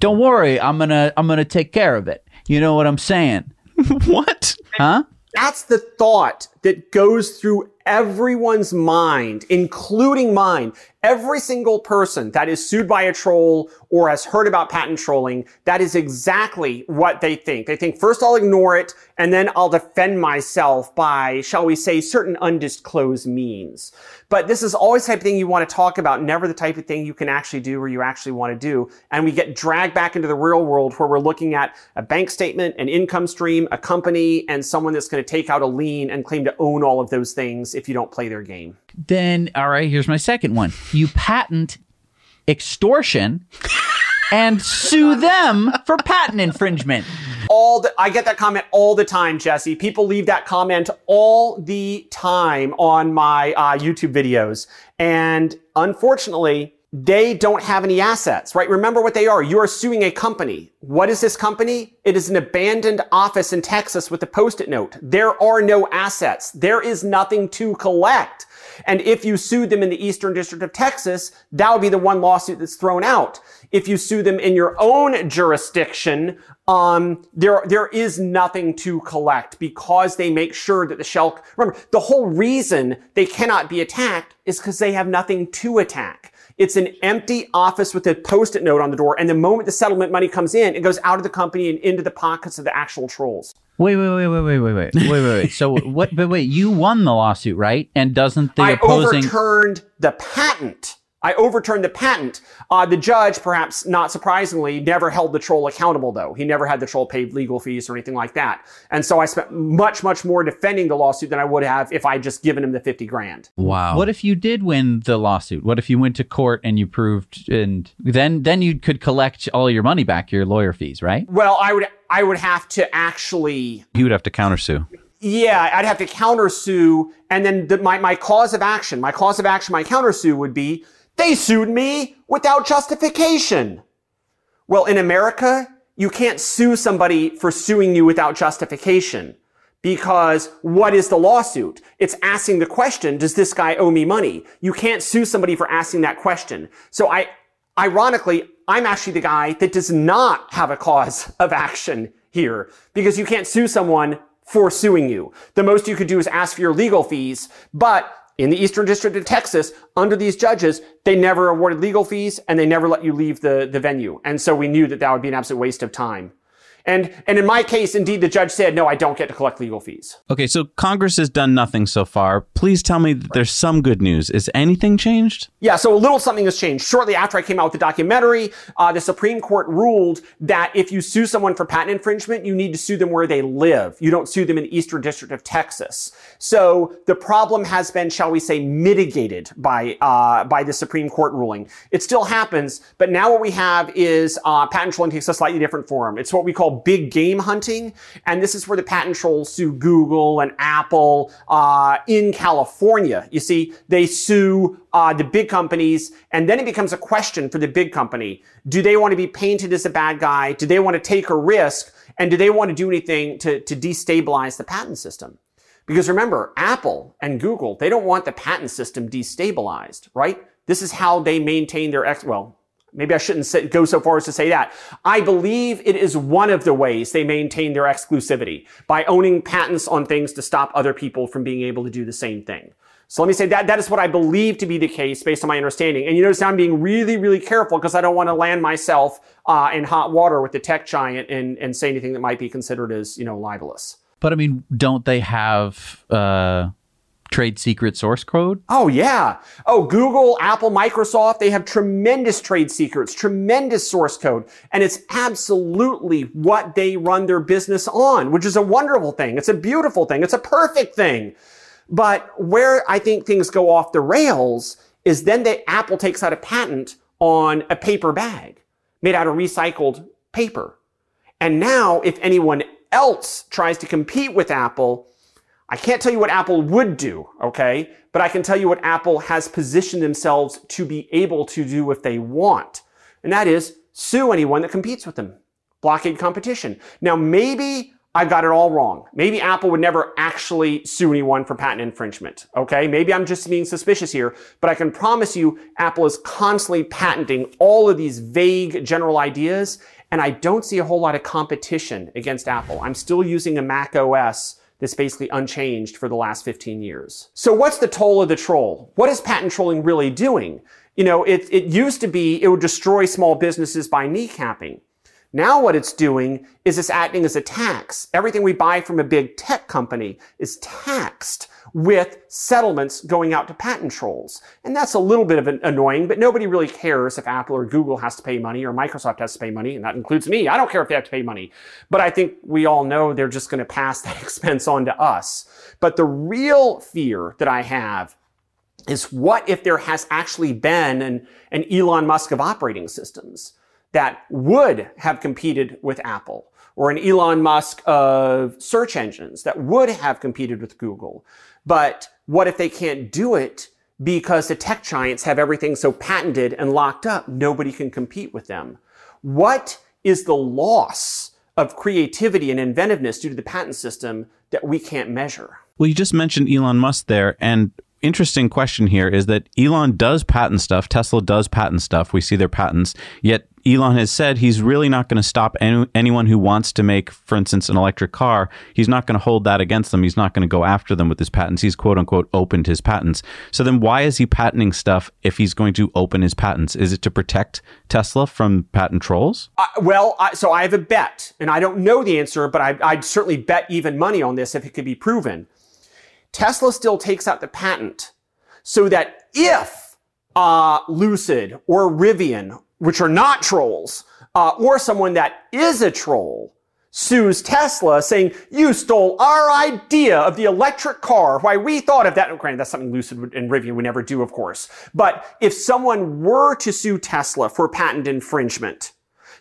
don't worry, I'm gonna I'm gonna take care of it. You know what I'm saying? what? Huh? That's the thought that goes through everyone's mind, including mine. Every single person that is sued by a troll or has heard about patent trolling, that is exactly what they think. They think first I'll ignore it and then I'll defend myself by, shall we say, certain undisclosed means. But this is always the type of thing you want to talk about, never the type of thing you can actually do or you actually want to do. And we get dragged back into the real world where we're looking at a bank statement, an income stream, a company, and someone that's going to take out a lien and claim to own all of those things if you don't play their game. Then, all right, here's my second one. You patent extortion and sue them for patent infringement. All the, I get that comment all the time, Jesse. People leave that comment all the time on my uh, YouTube videos. And unfortunately, they don't have any assets, right? Remember what they are. You are suing a company. What is this company? It is an abandoned office in Texas with a post-it note. There are no assets. There is nothing to collect. And if you sued them in the Eastern District of Texas, that would be the one lawsuit that's thrown out. If you sue them in your own jurisdiction, um, there, there is nothing to collect because they make sure that the shell, remember, the whole reason they cannot be attacked is because they have nothing to attack. It's an empty office with a post-it note on the door. And the moment the settlement money comes in, it goes out of the company and into the pockets of the actual trolls. Wait, wait, wait, wait, wait, wait, wait, wait, wait, wait. So what? But wait, you won the lawsuit, right? And doesn't the I opposing? overturned the patent. I overturned the patent. Uh, the judge, perhaps not surprisingly, never held the troll accountable, though. He never had the troll pay legal fees or anything like that. And so I spent much, much more defending the lawsuit than I would have if I just given him the 50 grand. Wow. What if you did win the lawsuit? What if you went to court and you proved, and then then you could collect all your money back, your lawyer fees, right? Well, I would, I would have to actually he would have to countersue. yeah, I'd have to countersue, and then the, my my cause of action, my cause of action, my countersue would be they sued me without justification. Well, in America, you can't sue somebody for suing you without justification. Because what is the lawsuit? It's asking the question, does this guy owe me money? You can't sue somebody for asking that question. So I, ironically, I'm actually the guy that does not have a cause of action here because you can't sue someone for suing you. The most you could do is ask for your legal fees, but in the Eastern District of Texas, under these judges, they never awarded legal fees and they never let you leave the, the venue. And so we knew that that would be an absolute waste of time. And, and in my case, indeed, the judge said, no, I don't get to collect legal fees. Okay, so Congress has done nothing so far. Please tell me that there's some good news. Is anything changed? Yeah, so a little something has changed. Shortly after I came out with the documentary, uh, the Supreme Court ruled that if you sue someone for patent infringement, you need to sue them where they live. You don't sue them in the Eastern District of Texas. So the problem has been, shall we say, mitigated by uh, by the Supreme Court ruling. It still happens, but now what we have is uh, patent trolling takes a slightly different form. It's what we call big game hunting, and this is where the patent trolls sue Google and Apple uh, in California. You see, they sue uh, the big companies, and then it becomes a question for the big company: Do they want to be painted as a bad guy? Do they want to take a risk? And do they want to do anything to, to destabilize the patent system? Because remember, Apple and Google, they don't want the patent system destabilized, right? This is how they maintain their ex, well, Maybe I shouldn't go so far as to say that. I believe it is one of the ways they maintain their exclusivity by owning patents on things to stop other people from being able to do the same thing. So let me say that that is what I believe to be the case based on my understanding. And you notice now I'm being really, really careful because I don't want to land myself uh, in hot water with the tech giant and, and say anything that might be considered as, you know, libelous. But I mean, don't they have uh, trade secret source code? Oh, yeah. Oh, Google, Apple, Microsoft, they have tremendous trade secrets, tremendous source code. And it's absolutely what they run their business on, which is a wonderful thing. It's a beautiful thing. It's a perfect thing. But where I think things go off the rails is then that Apple takes out a patent on a paper bag made out of recycled paper. And now if anyone else tries to compete with Apple, I can't tell you what Apple would do, okay? But I can tell you what Apple has positioned themselves to be able to do if they want. And that is sue anyone that competes with them. Blockade competition. Now, maybe I got it all wrong. Maybe Apple would never actually sue anyone for patent infringement. Okay. Maybe I'm just being suspicious here, but I can promise you Apple is constantly patenting all of these vague general ideas. And I don't see a whole lot of competition against Apple. I'm still using a Mac OS that's basically unchanged for the last 15 years. So what's the toll of the troll? What is patent trolling really doing? You know, it, it used to be it would destroy small businesses by kneecapping. Now what it's doing is it's acting as a tax. Everything we buy from a big tech company is taxed with settlements going out to patent trolls. And that's a little bit of an annoying, but nobody really cares if Apple or Google has to pay money or Microsoft has to pay money, and that includes me. I don't care if they have to pay money. But I think we all know they're just going to pass that expense on to us. But the real fear that I have is what if there has actually been an, an Elon Musk of operating systems? that would have competed with Apple or an Elon Musk of search engines that would have competed with Google. But what if they can't do it because the tech giants have everything so patented and locked up, nobody can compete with them? What is the loss of creativity and inventiveness due to the patent system that we can't measure? Well, you just mentioned Elon Musk there, and interesting question here is that Elon does patent stuff. Tesla does patent stuff. We see their patents. Yet Elon has said he's really not going to stop any, anyone who wants to make, for instance, an electric car. He's not going to hold that against them. He's not going to go after them with his patents. He's quote unquote opened his patents. So then why is he patenting stuff if he's going to open his patents? Is it to protect Tesla from patent trolls? Uh, well, I, so I have a bet, and I don't know the answer, but I, I'd certainly bet even money on this if it could be proven. Tesla still takes out the patent so that if uh, Lucid or Rivian which are not trolls, uh, or someone that is a troll sues Tesla saying, you stole our idea of the electric car. Why we thought of that. And Granted, that's something Lucid and Rivian would never do, of course. But if someone were to sue Tesla for patent infringement,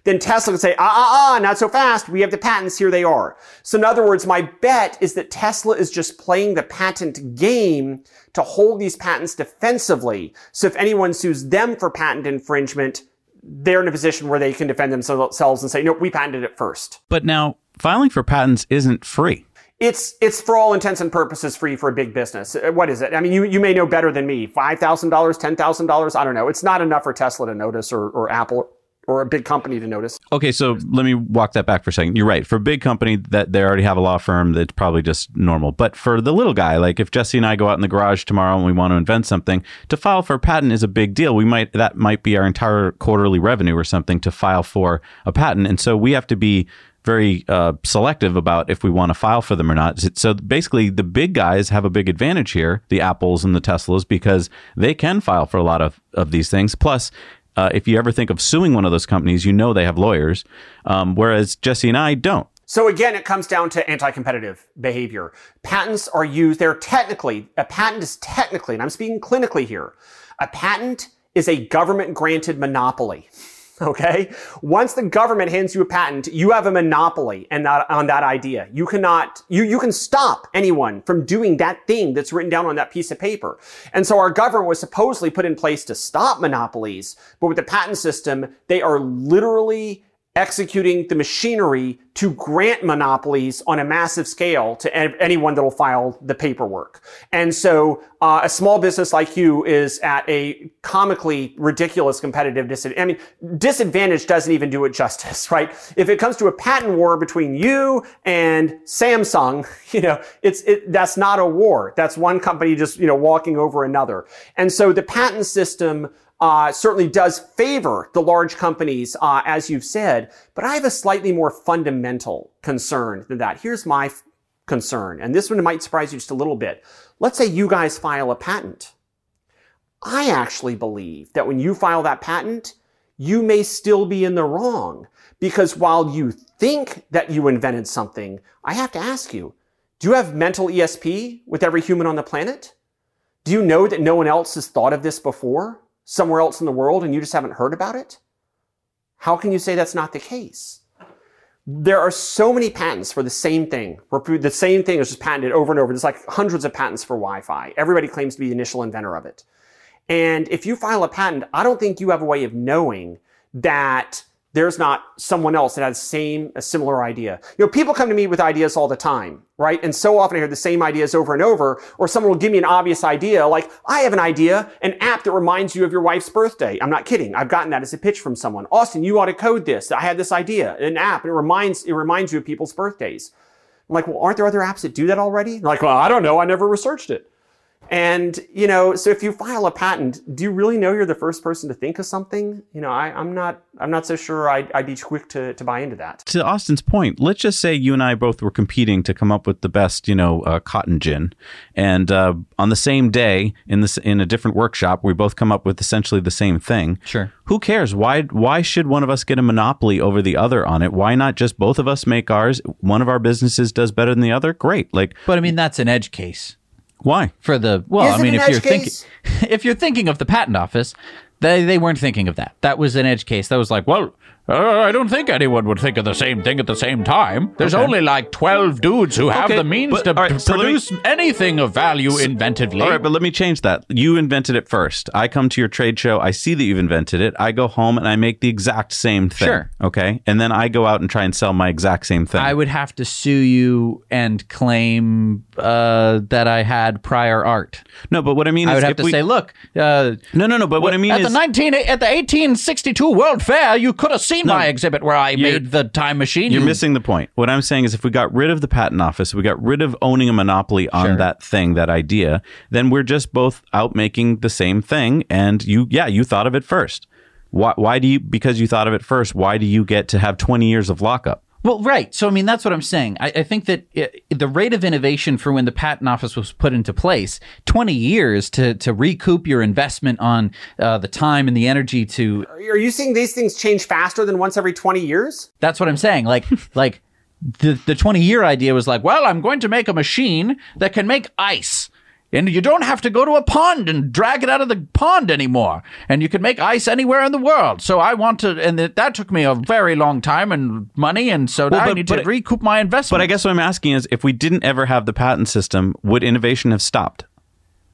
then Tesla could say, ah, ah, ah, not so fast. We have the patents. Here they are. So in other words, my bet is that Tesla is just playing the patent game to hold these patents defensively. So if anyone sues them for patent infringement, they're in a position where they can defend themselves and say, no, we patented it first. But now filing for patents isn't free. It's it's for all intents and purposes free for a big business. Uh, what is it? I mean, you, you may know better than me. Five thousand dollars, ten thousand dollars. I don't know. It's not enough for Tesla to notice or, or Apple or a big company to notice. Okay, so let me walk that back for a second. You're right. For a big company that they already have a law firm, that's probably just normal. But for the little guy, like if Jesse and I go out in the garage tomorrow and we want to invent something, to file for a patent is a big deal. We might that might be our entire quarterly revenue or something to file for a patent, and so we have to be very uh, selective about if we want to file for them or not. So basically, the big guys have a big advantage here, the Apples and the Teslas, because they can file for a lot of, of these things. Plus, uh, if you ever think of suing one of those companies, you know they have lawyers, um, whereas Jesse and I don't. So again, it comes down to anti-competitive behavior. Patents are used, they're technically, a patent is technically, and I'm speaking clinically here, a patent is a government granted monopoly. Okay. Once the government hands you a patent, you have a monopoly and that, on that idea. You cannot, you, you can stop anyone from doing that thing that's written down on that piece of paper. And so our government was supposedly put in place to stop monopolies, but with the patent system, they are literally executing the machinery to grant monopolies on a massive scale to anyone that will file the paperwork. And so uh, a small business like you is at a comically ridiculous competitive disadvantage. I mean, disadvantage doesn't even do it justice, right? If it comes to a patent war between you and Samsung, you know, it's, it, that's not a war. That's one company just, you know, walking over another. And so the patent system uh, certainly does favor the large companies, uh, as you've said, but I have a slightly more fundamental concern than that. Here's my f- concern, and this one might surprise you just a little bit. Let's say you guys file a patent. I actually believe that when you file that patent, you may still be in the wrong because while you think that you invented something, I have to ask you, do you have mental ESP with every human on the planet? Do you know that no one else has thought of this before? Somewhere else in the world and you just haven't heard about it? How can you say that's not the case? There are so many patents for the same thing. The same thing is just patented over and over. There's like hundreds of patents for Wi-Fi. Everybody claims to be the initial inventor of it. And if you file a patent, I don't think you have a way of knowing that there's not someone else that has same a similar idea. You know, people come to me with ideas all the time, right? And so often I hear the same ideas over and over, or someone will give me an obvious idea, like, I have an idea, an app that reminds you of your wife's birthday. I'm not kidding. I've gotten that as a pitch from someone. Austin, you ought to code this. I had this idea, an app, it reminds it reminds you of people's birthdays. I'm like, well, aren't there other apps that do that already? They're like, well, I don't know. I never researched it. And, you know, so if you file a patent, do you really know you're the first person to think of something? You know, I, am not, I'm not so sure I'd, I'd be quick to, to buy into that. To Austin's point, let's just say you and I both were competing to come up with the best, you know, uh, cotton gin. And uh, on the same day in this, in a different workshop, we both come up with essentially the same thing. Sure. Who cares? Why, why should one of us get a monopoly over the other on it? Why not just both of us make ours? One of our businesses does better than the other? Great. Like, but I mean, that's an edge case. Why? For the well, Is I mean, if you're edge thinking if you're thinking of the patent office, they they weren't thinking of that. That was an edge case. That was like, well, uh, I don't think anyone would think of the same thing at the same time. There's Okay. only like twelve dudes who have Okay, the means but- to right, so let me- produce anything of value inventively. All right, but let me change that. You invented it first. I come to your trade show. I see that you've invented it. I go home and I make the exact same thing. Sure. Okay. And then I go out and try and sell my exact same thing. I would have to sue you and claim uh, that I had prior art. no, but what I mean is I would have to we- say, look, uh, no, no, no. But what I mean at is the nineteen at the eighteen sixty two World Fair, you could have seen No. my exhibit where I You're- made the time machine. You're missing the point. What I'm saying is if we got rid of the patent office, we got rid of owning a monopoly on Sure. that thing, that idea, then we're just both out making the same thing. And you, yeah, you thought of it first. Why, why do you, because you thought of it first, why do you get to have 20 years of lockup? Well, right. So, I mean, that's what I'm saying. I, I think that i the rate of innovation for when the patent office was put into place, 20 years to, to recoup your investment on uh, the time and the energy to. Are you seeing these things change faster than once every 20 years? That's what I'm saying. Like, like the, the 20 year idea was like, well, I'm going to make a machine that can make ice. And you don't have to go to a pond and drag it out of the pond anymore. And you can make ice anywhere in the world. So I want to, and that, took me a very long time and money. And so now I need to it- recoup my investment. But I guess what I'm asking is if we didn't ever have the patent system, would innovation have stopped?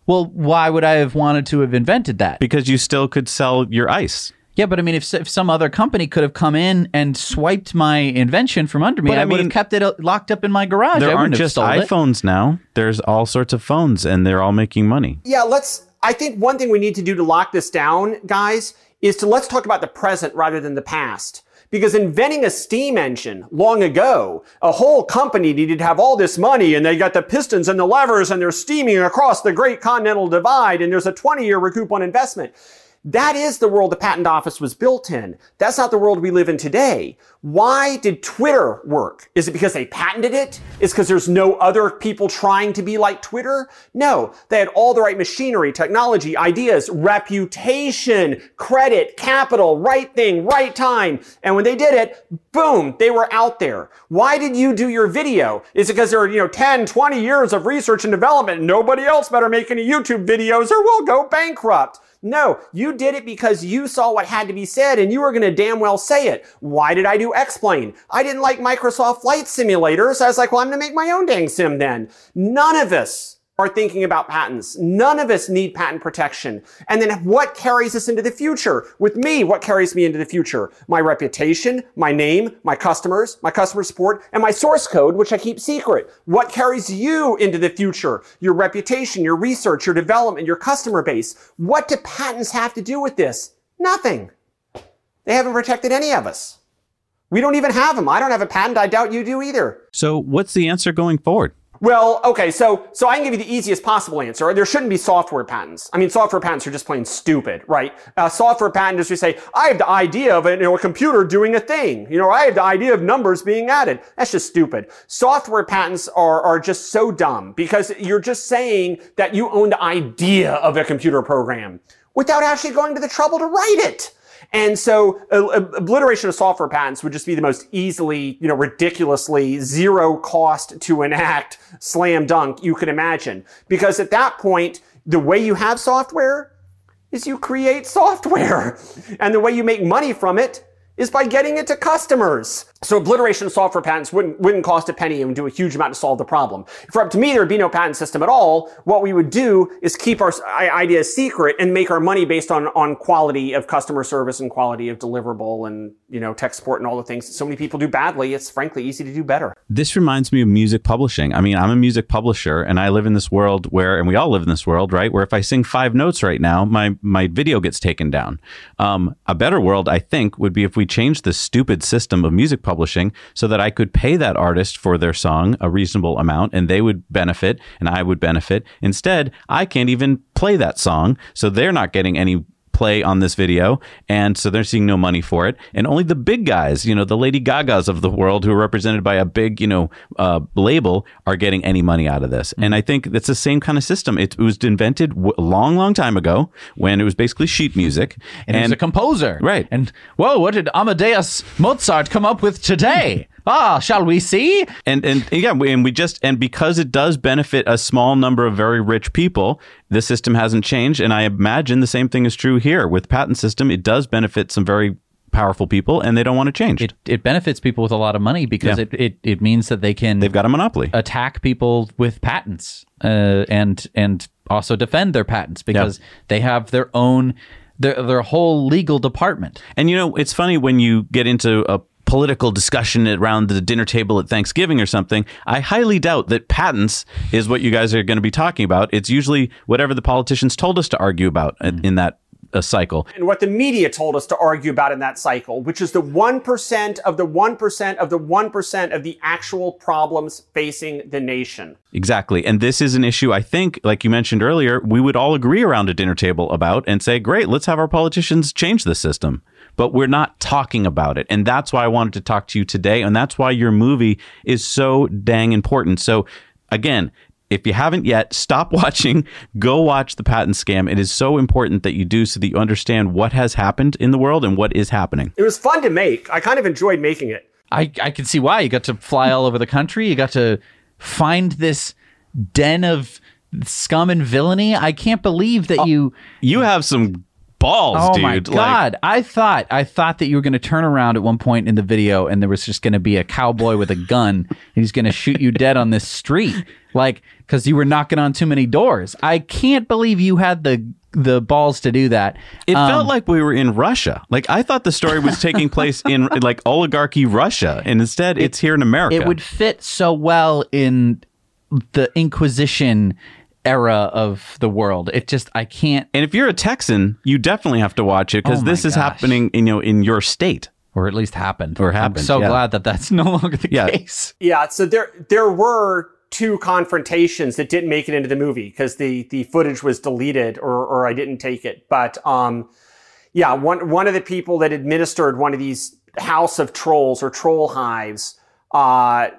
Well, why would I have wanted to have invented that? Because you still could sell your ice. Yeah, but I mean, if, if some other company could have come in and swiped my invention from under me, But I, I would mean, have kept it uh, locked up in my garage. There I aren't just stole it. iPhones now. There's all sorts of phones and they're all making money. Yeah, let's. I think one thing we need to do to lock this down, guys, is to let's talk about the present rather than the past. Because inventing a steam engine long ago, a whole company needed to have all this money and they got the pistons and the levers and they're steaming across the great continental divide and there's a 20 year recoup on investment. That is the world the patent office was built in. That's not the world we live in today. Why did Twitter work? Is it because they patented it? Is because there's no other people trying to be like Twitter? No, they had all the right machinery, technology, ideas, reputation, credit, capital, right thing, right time. And when they did it, boom, they were out there. Why did you do your video? Is it because there are, you know, 10, 20 years of research and development? and Nobody else better make any YouTube videos or we'll go bankrupt. No, you did it because you saw what had to be said and you were going to damn well say it. Why did I do X-Plane? I didn't like Microsoft Flight Simulators. I was like, well, I'm going to make my own dang sim then. None of us are thinking about patents. None of us need patent protection. And then what carries us into the future? With me, what carries me into the future? My reputation, my name, my customers, my customer support, and my source code, which I keep secret. What carries you into the future? Your reputation, your research, your development, your customer base. What do patents have to do with this? Nothing. They haven't protected any of us. We don't even have them. I don't have a patent. I doubt you do either. So, what's the answer going forward? Well, okay, so so I can give you the easiest possible answer. There shouldn't be software patents. I mean, software patents are just plain stupid, right? Uh, software patent is say, I have the idea of a, you know, a computer doing a thing. You know, I have the idea of numbers being added. That's just stupid. Software patents are are just so dumb because you're just saying that you own the idea of a computer program without actually going to the trouble to write it. And so uh, obliteration of software patents would just be the most easily, you know, ridiculously zero cost to enact slam dunk you could imagine. Because at that point, the way you have software is you create software. And the way you make money from it is by getting it to customers. So obliteration of software patents wouldn't, wouldn't cost a penny and would do a huge amount to solve the problem. If up to me, there would be no patent system at all. What we would do is keep our ideas secret and make our money based on, on quality of customer service and quality of deliverable and, you know, tech support and all the things that so many people do badly. It's frankly easy to do better. This reminds me of music publishing. I mean, I'm a music publisher and I live in this world where, and we all live in this world, right? Where if I sing five notes right now, my, my video gets taken down. Um, a better world, I think, would be if we changed the stupid system of music publishing so that I could pay that artist for their song a reasonable amount and they would benefit and I would benefit. Instead, I can't even play that song, so they're not getting any play on this video, and so they're seeing no money for it. And only the big guys, you know, the Lady Gagas of the world, who are represented by a big, you know, uh, label, are getting any money out of this. And I think that's the same kind of system. It was invented a long, long time ago when it was basically sheet music, and, and he's a composer, right? And whoa, what did Amadeus Mozart come up with today? Ah, shall we see? And and yeah, we, and we just and because it does benefit a small number of very rich people, the system hasn't changed. And I imagine the same thing is true here with patent system. It does benefit some very powerful people and they don't want to change. It, it benefits people with a lot of money because yeah. it, it, it means that they can they've got a monopoly attack people with patents uh, and and also defend their patents because yeah. they have their own their their whole legal department. And you know, it's funny when you get into a political discussion around the dinner table at Thanksgiving or something, I highly doubt that patents is what you guys are going to be talking about. It's usually whatever the politicians told us to argue about mm. in that a cycle. And what the media told us to argue about in that cycle, which is the 1% of the 1% of the 1% of the actual problems facing the nation. Exactly. And this is an issue I think, like you mentioned earlier, we would all agree around a dinner table about and say, great, let's have our politicians change the system but we're not talking about it. And that's why I wanted to talk to you today. And that's why your movie is so dang important. So, again, if you haven't yet, stop watching. Go watch the patent scam. It is so important that you do so that you understand what has happened in the world and what is happening. It was fun to make. I kind of enjoyed making it. I, I can see why. You got to fly all over the country. You got to find this den of scum and villainy. I can't believe that oh, you you have some balls, dude. oh dude. my god! Like, I thought I thought that you were going to turn around at one point in the video, and there was just going to be a cowboy with a gun, and he's going to shoot you dead on this street, like because you were knocking on too many doors. I can't believe you had the the balls to do that. It um, felt like we were in Russia. Like I thought the story was taking place in like oligarchy Russia, and instead it, it's here in America. It would fit so well in the Inquisition era of the world. It just I can't. And if you're a Texan, you definitely have to watch it because oh this is gosh. happening, you know, in your state. Or at least happened. Or happened. I'm so yeah. glad that that's no longer the yeah. case. Yeah. So there there were two confrontations that didn't make it into the movie because the the footage was deleted or or I didn't take it. But um, yeah, one one of the people that administered one of these house of trolls or troll hives uh,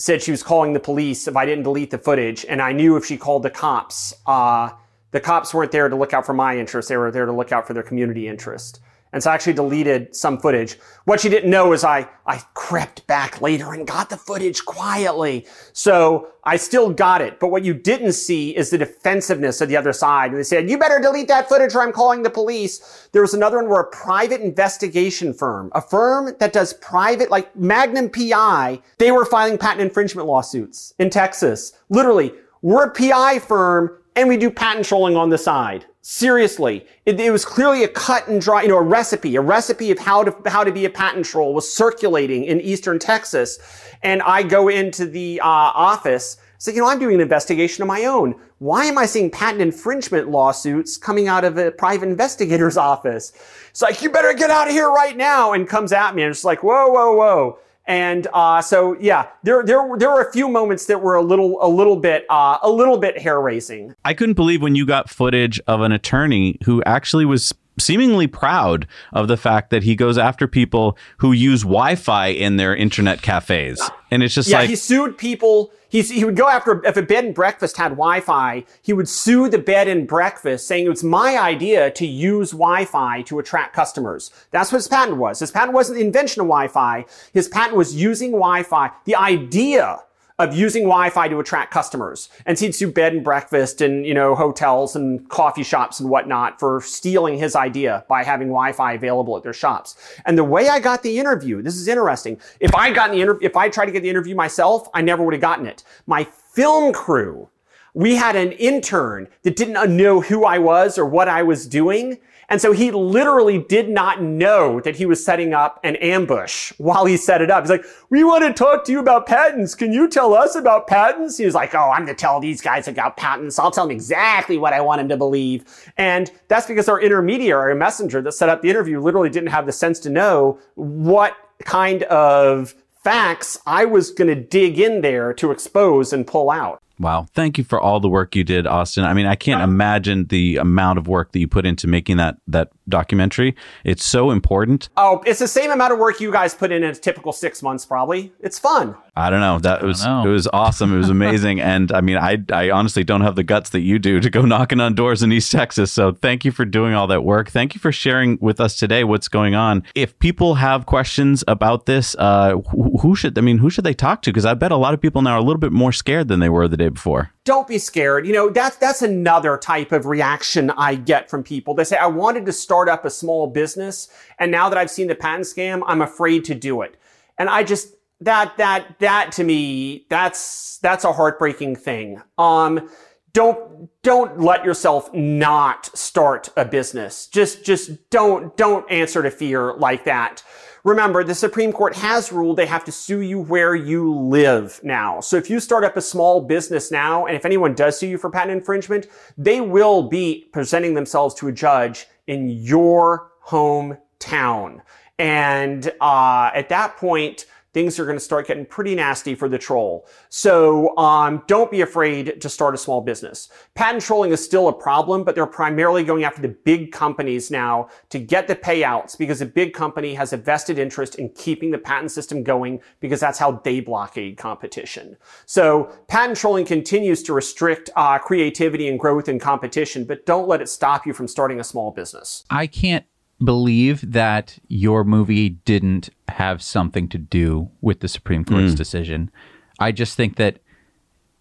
said she was calling the police if I didn't delete the footage. And I knew if she called the cops, uh, the cops weren't there to look out for my interest. They were there to look out for their community interest. And so I actually deleted some footage. What she didn't know is I, I crept back later and got the footage quietly. So I still got it. But what you didn't see is the defensiveness of the other side. And they said, you better delete that footage or I'm calling the police. There was another one where a private investigation firm, a firm that does private, like Magnum PI, they were filing patent infringement lawsuits in Texas. Literally, We're a PI firm and we do patent trolling on the side. Seriously, it, it, was clearly a cut and dry, you know, a recipe, a recipe of how to how to be a patent troll was circulating in eastern Texas, and I go into the uh, office, say, you know, I'm doing an investigation of my own. Why am I seeing patent infringement lawsuits coming out of a private investigator's office? It's like, you better get out of here right now, and comes at me, and it's like, whoa, whoa, whoa. And uh, so, yeah, there there there were a few moments that were a little a little bit uh, a little bit hair raising. I couldn't believe when you got footage of an attorney who actually was seemingly proud of the fact that he goes after people who use Wi-Fi in their internet cafes, and it's just yeah, like he sued people He's, he would go after, if a bed and breakfast had Wi-Fi, he would sue the bed and breakfast saying it's my idea to use Wi-Fi to attract customers. That's what his patent was. His patent wasn't the invention of Wi-Fi. His patent was using Wi-Fi, the idea of using Wi-Fi to attract customers. And he'd sue bed and breakfast and, you know, hotels and coffee shops and whatnot for stealing his idea by having Wi-Fi available at their shops. And the way I got the interview, this is interesting. If I got the interview, if I tried to get the interview myself, I never would have gotten it. My film crew, we had an intern that didn't know who I was or what I was doing. And so he literally did not know that he was setting up an ambush while he set it up. He's like, we want to talk to you about patents. Can you tell us about patents? He was like, oh, I'm going to tell these guys about patents. I'll tell them exactly what I want them to believe. And that's because our intermediary, our messenger that set up the interview literally didn't have the sense to know what kind of facts I was going to dig in there to expose and pull out. Wow. Thank you for all the work you did, Austin. I mean, I can't imagine the amount of work that you put into making that that documentary. It's so important. Oh, it's the same amount of work you guys put in in a typical 6 months probably. It's fun. I don't know. That was know. it was awesome. It was amazing. and I mean, I I honestly don't have the guts that you do to go knocking on doors in East Texas. So thank you for doing all that work. Thank you for sharing with us today what's going on. If people have questions about this, uh, who, who should I mean, who should they talk to? Because I bet a lot of people now are a little bit more scared than they were the day before. Don't be scared. You know, that's that's another type of reaction I get from people. They say, I wanted to start up a small business, and now that I've seen the patent scam, I'm afraid to do it. And I just that that that to me that's that's a heartbreaking thing um don't don't let yourself not start a business just just don't don't answer to fear like that remember the supreme court has ruled they have to sue you where you live now. So if you start up a small business now and if anyone does sue you for patent infringement they will be presenting themselves to a judge in your hometown. And uh, at that point things are going to start getting pretty nasty for the troll. So um, don't be afraid to start a small business. Patent trolling is still a problem, but they're primarily going after the big companies now to get the payouts because a big company has a vested interest in keeping the patent system going because that's how they blockade competition. So patent trolling continues to restrict uh, creativity and growth and competition, but don't let it stop you from starting a small business. I can't believe that your movie didn't have something to do with the Supreme Court's hmm. decision. I just think that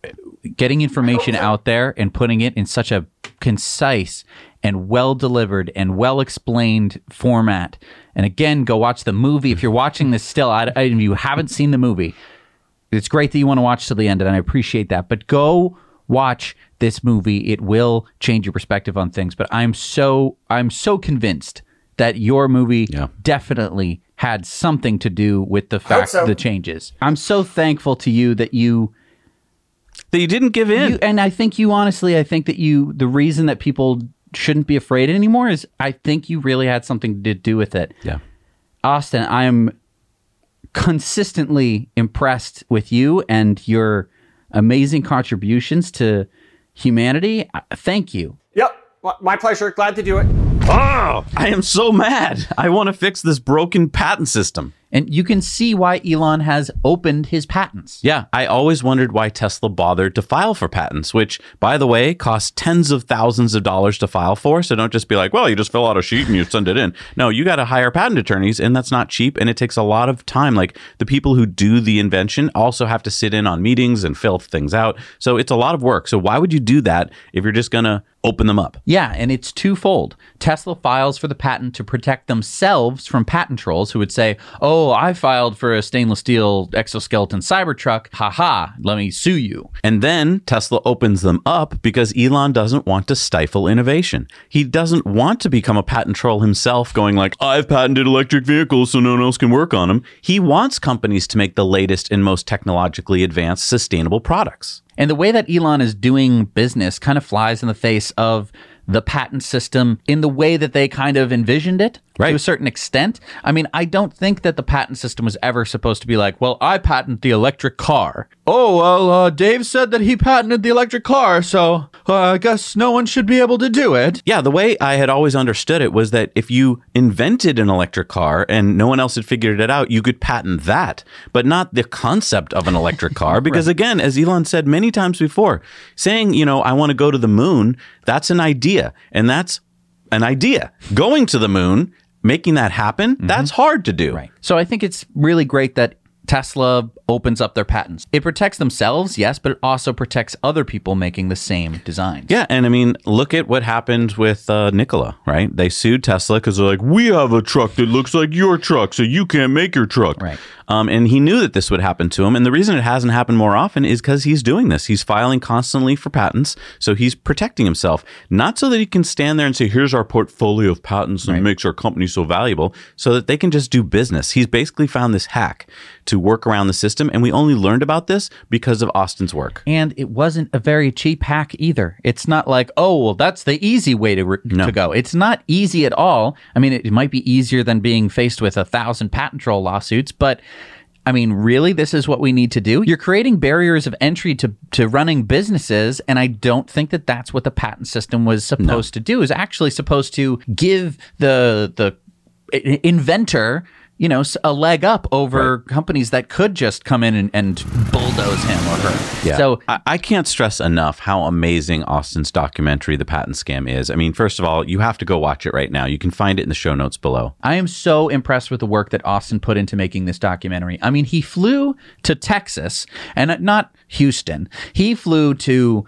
uh, getting information out there and putting it in such a concise and well delivered and well explained format. And again, go watch the movie. If you're watching this still, I, I, if you haven't seen the movie, it's great that you want to watch to the end, and I appreciate that. But go watch this movie. It will change your perspective on things. But I'm so I'm so convinced that your movie Yeah. definitely had something to do with the fact so. the changes. I'm so thankful to you that you That you didn't give in. you, and I think you honestly, I think that you, the reason that people shouldn't be afraid anymore is I think you really had something to do with it. yeah. Austin, I am consistently impressed with you and your amazing contributions to humanity. Thank you. My pleasure. Glad to do it. Oh, I am so mad. I want to fix this broken patent system. And you can see why Elon has opened his patents. Yeah, I always wondered why Tesla bothered to file for patents, which, by the way, cost tens of thousands of dollars to file for. So don't just be like, well, you just fill out a sheet and you send it in. No, you got to hire patent attorneys, and that's not cheap, and it takes a lot of time. Like the people who do the invention also have to sit in on meetings and fill things out. So it's a lot of work. So why would you do that if you're just going to open them up? Yeah, and it's twofold. Tesla files for the patent to protect themselves from patent trolls who would say, oh, oh, I filed for a stainless steel exoskeleton Cybertruck. Haha, let me sue you. And then Tesla opens them up because Elon doesn't want to stifle innovation. He doesn't want to become a patent troll himself, going like, I've patented electric vehicles so no one else can work on them. He wants companies to make the latest and most technologically advanced sustainable products. And the way that Elon is doing business kind of flies in the face of the patent system in the way that they kind of envisioned it Right. to a certain extent. I mean, I don't think that the patent system was ever supposed to be like, well, I patent the electric car. Oh, well, uh, Dave said that he patented the electric car, so uh, I guess no one should be able to do it. Yeah, the way I had always understood it was that if you invented an electric car and no one else had figured it out, you could patent that, but not the concept of an electric car. Because again, as Elon said many times before, saying, you know, I want to go to the moon, that's an idea. And that's an idea. Going to the moon, making that happen, that's hard to do. Right. So I think it's really great that Tesla opens up their patents. It protects themselves, yes, but it also protects other people making the same designs. Yeah, and I mean, look at what happened with uh, Nikola, right? They sued Tesla because they're like, "We have a truck that looks like your truck, so you can't make your truck." Right. Um, and he knew that this would happen to him, and the reason it hasn't happened more often is because he's doing this. He's filing constantly for patents, so he's protecting himself, not so that he can stand there and say, "Here's our portfolio of patents and makes our company so valuable," so that they can just do business. He's basically found this hack to work around the system, and we only learned about this because of Austin's work. And it wasn't a very cheap hack either. It's not like, oh, well, that's the easy way to, re- to go. It's not easy at all. I mean, it, it might be easier than being faced with a thousand patent troll lawsuits, but I mean, really, this is what we need to do. You're creating barriers of entry to, to running businesses, and I don't think that that's what the patent system was supposed to do. It was actually supposed to give the the inventor, you know, a leg up over companies that could just come in and, and bulldoze him or her. Yeah. So I, I can't stress enough how amazing Austin's documentary, The Patent Scam, is. I mean, first of all, you have to go watch it right now. You can find it in the show notes below. I am so impressed with the work that Austin put into making this documentary. I mean, he flew to Texas and uh, not Houston. He flew to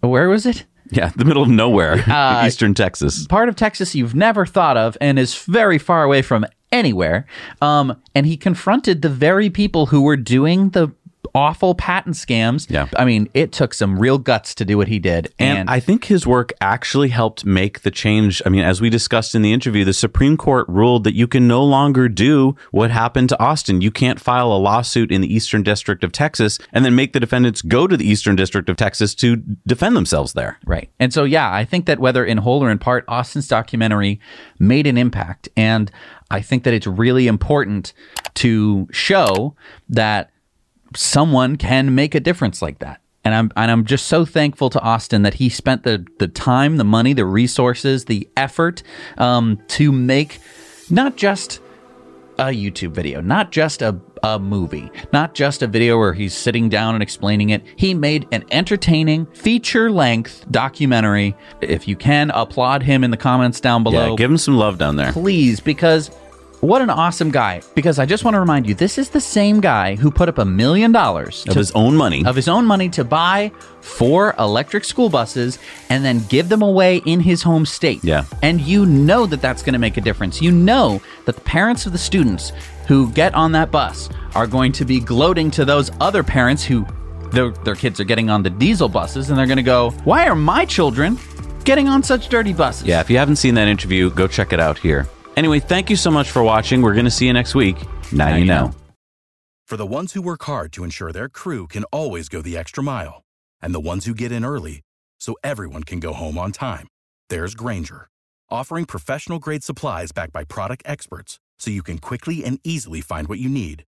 where was it? Yeah, the middle of nowhere, Uh, eastern Texas. Part of Texas you've never thought of and is very far away from anywhere. Um, and he confronted the very people who were doing the awful patent scams. Yeah. I mean, it took some real guts to do what he did. And, I think his work actually helped make the change. I mean, as we discussed in the interview, the Supreme Court ruled that you can no longer do what happened to Austin. You can't file a lawsuit in the Eastern District of Texas and then make the defendants go to the Eastern District of Texas to defend themselves there. Right. And so, yeah, I think that whether in whole or in part, Austin's documentary made an impact. And I think that it's really important to show that someone can make a difference like that. And I'm and I'm just so thankful to Austin that he spent the the time, the money, the resources, the effort um, to make not just a YouTube video, not just a, a movie, not just a video where he's sitting down and explaining it. He made an entertaining, feature length documentary. If you can, applaud him in the comments down below. Yeah, give him some love down there. please, because what an awesome guy. Because I just want to remind you, this is the same guy who put up a million dollars Of his own money. of his own money to buy four electric school buses and then give them away in his home state. Yeah. And you know that that's going to make a difference. You know that the parents of the students who get on that bus are going to be gloating to those other parents who their, their kids are getting on the diesel buses and they're going to go, Why are my children getting on such dirty buses? Yeah, if you haven't seen that interview, go check it out here. Anyway, thank you so much for watching. We're going to see you next week. Now, you know. For the ones who work hard to ensure their crew can always go the extra mile, and the ones who get in early so everyone can go home on time, there's Grainger, offering professional grade supplies backed by product experts so you can quickly and easily find what you need.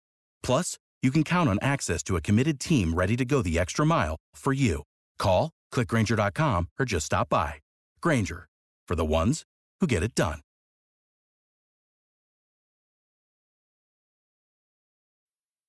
Plus, you can count on access to a committed team ready to go the extra mile for you. Call, clickgrainger.com, or just stop by. Grainger, for the ones who get it done.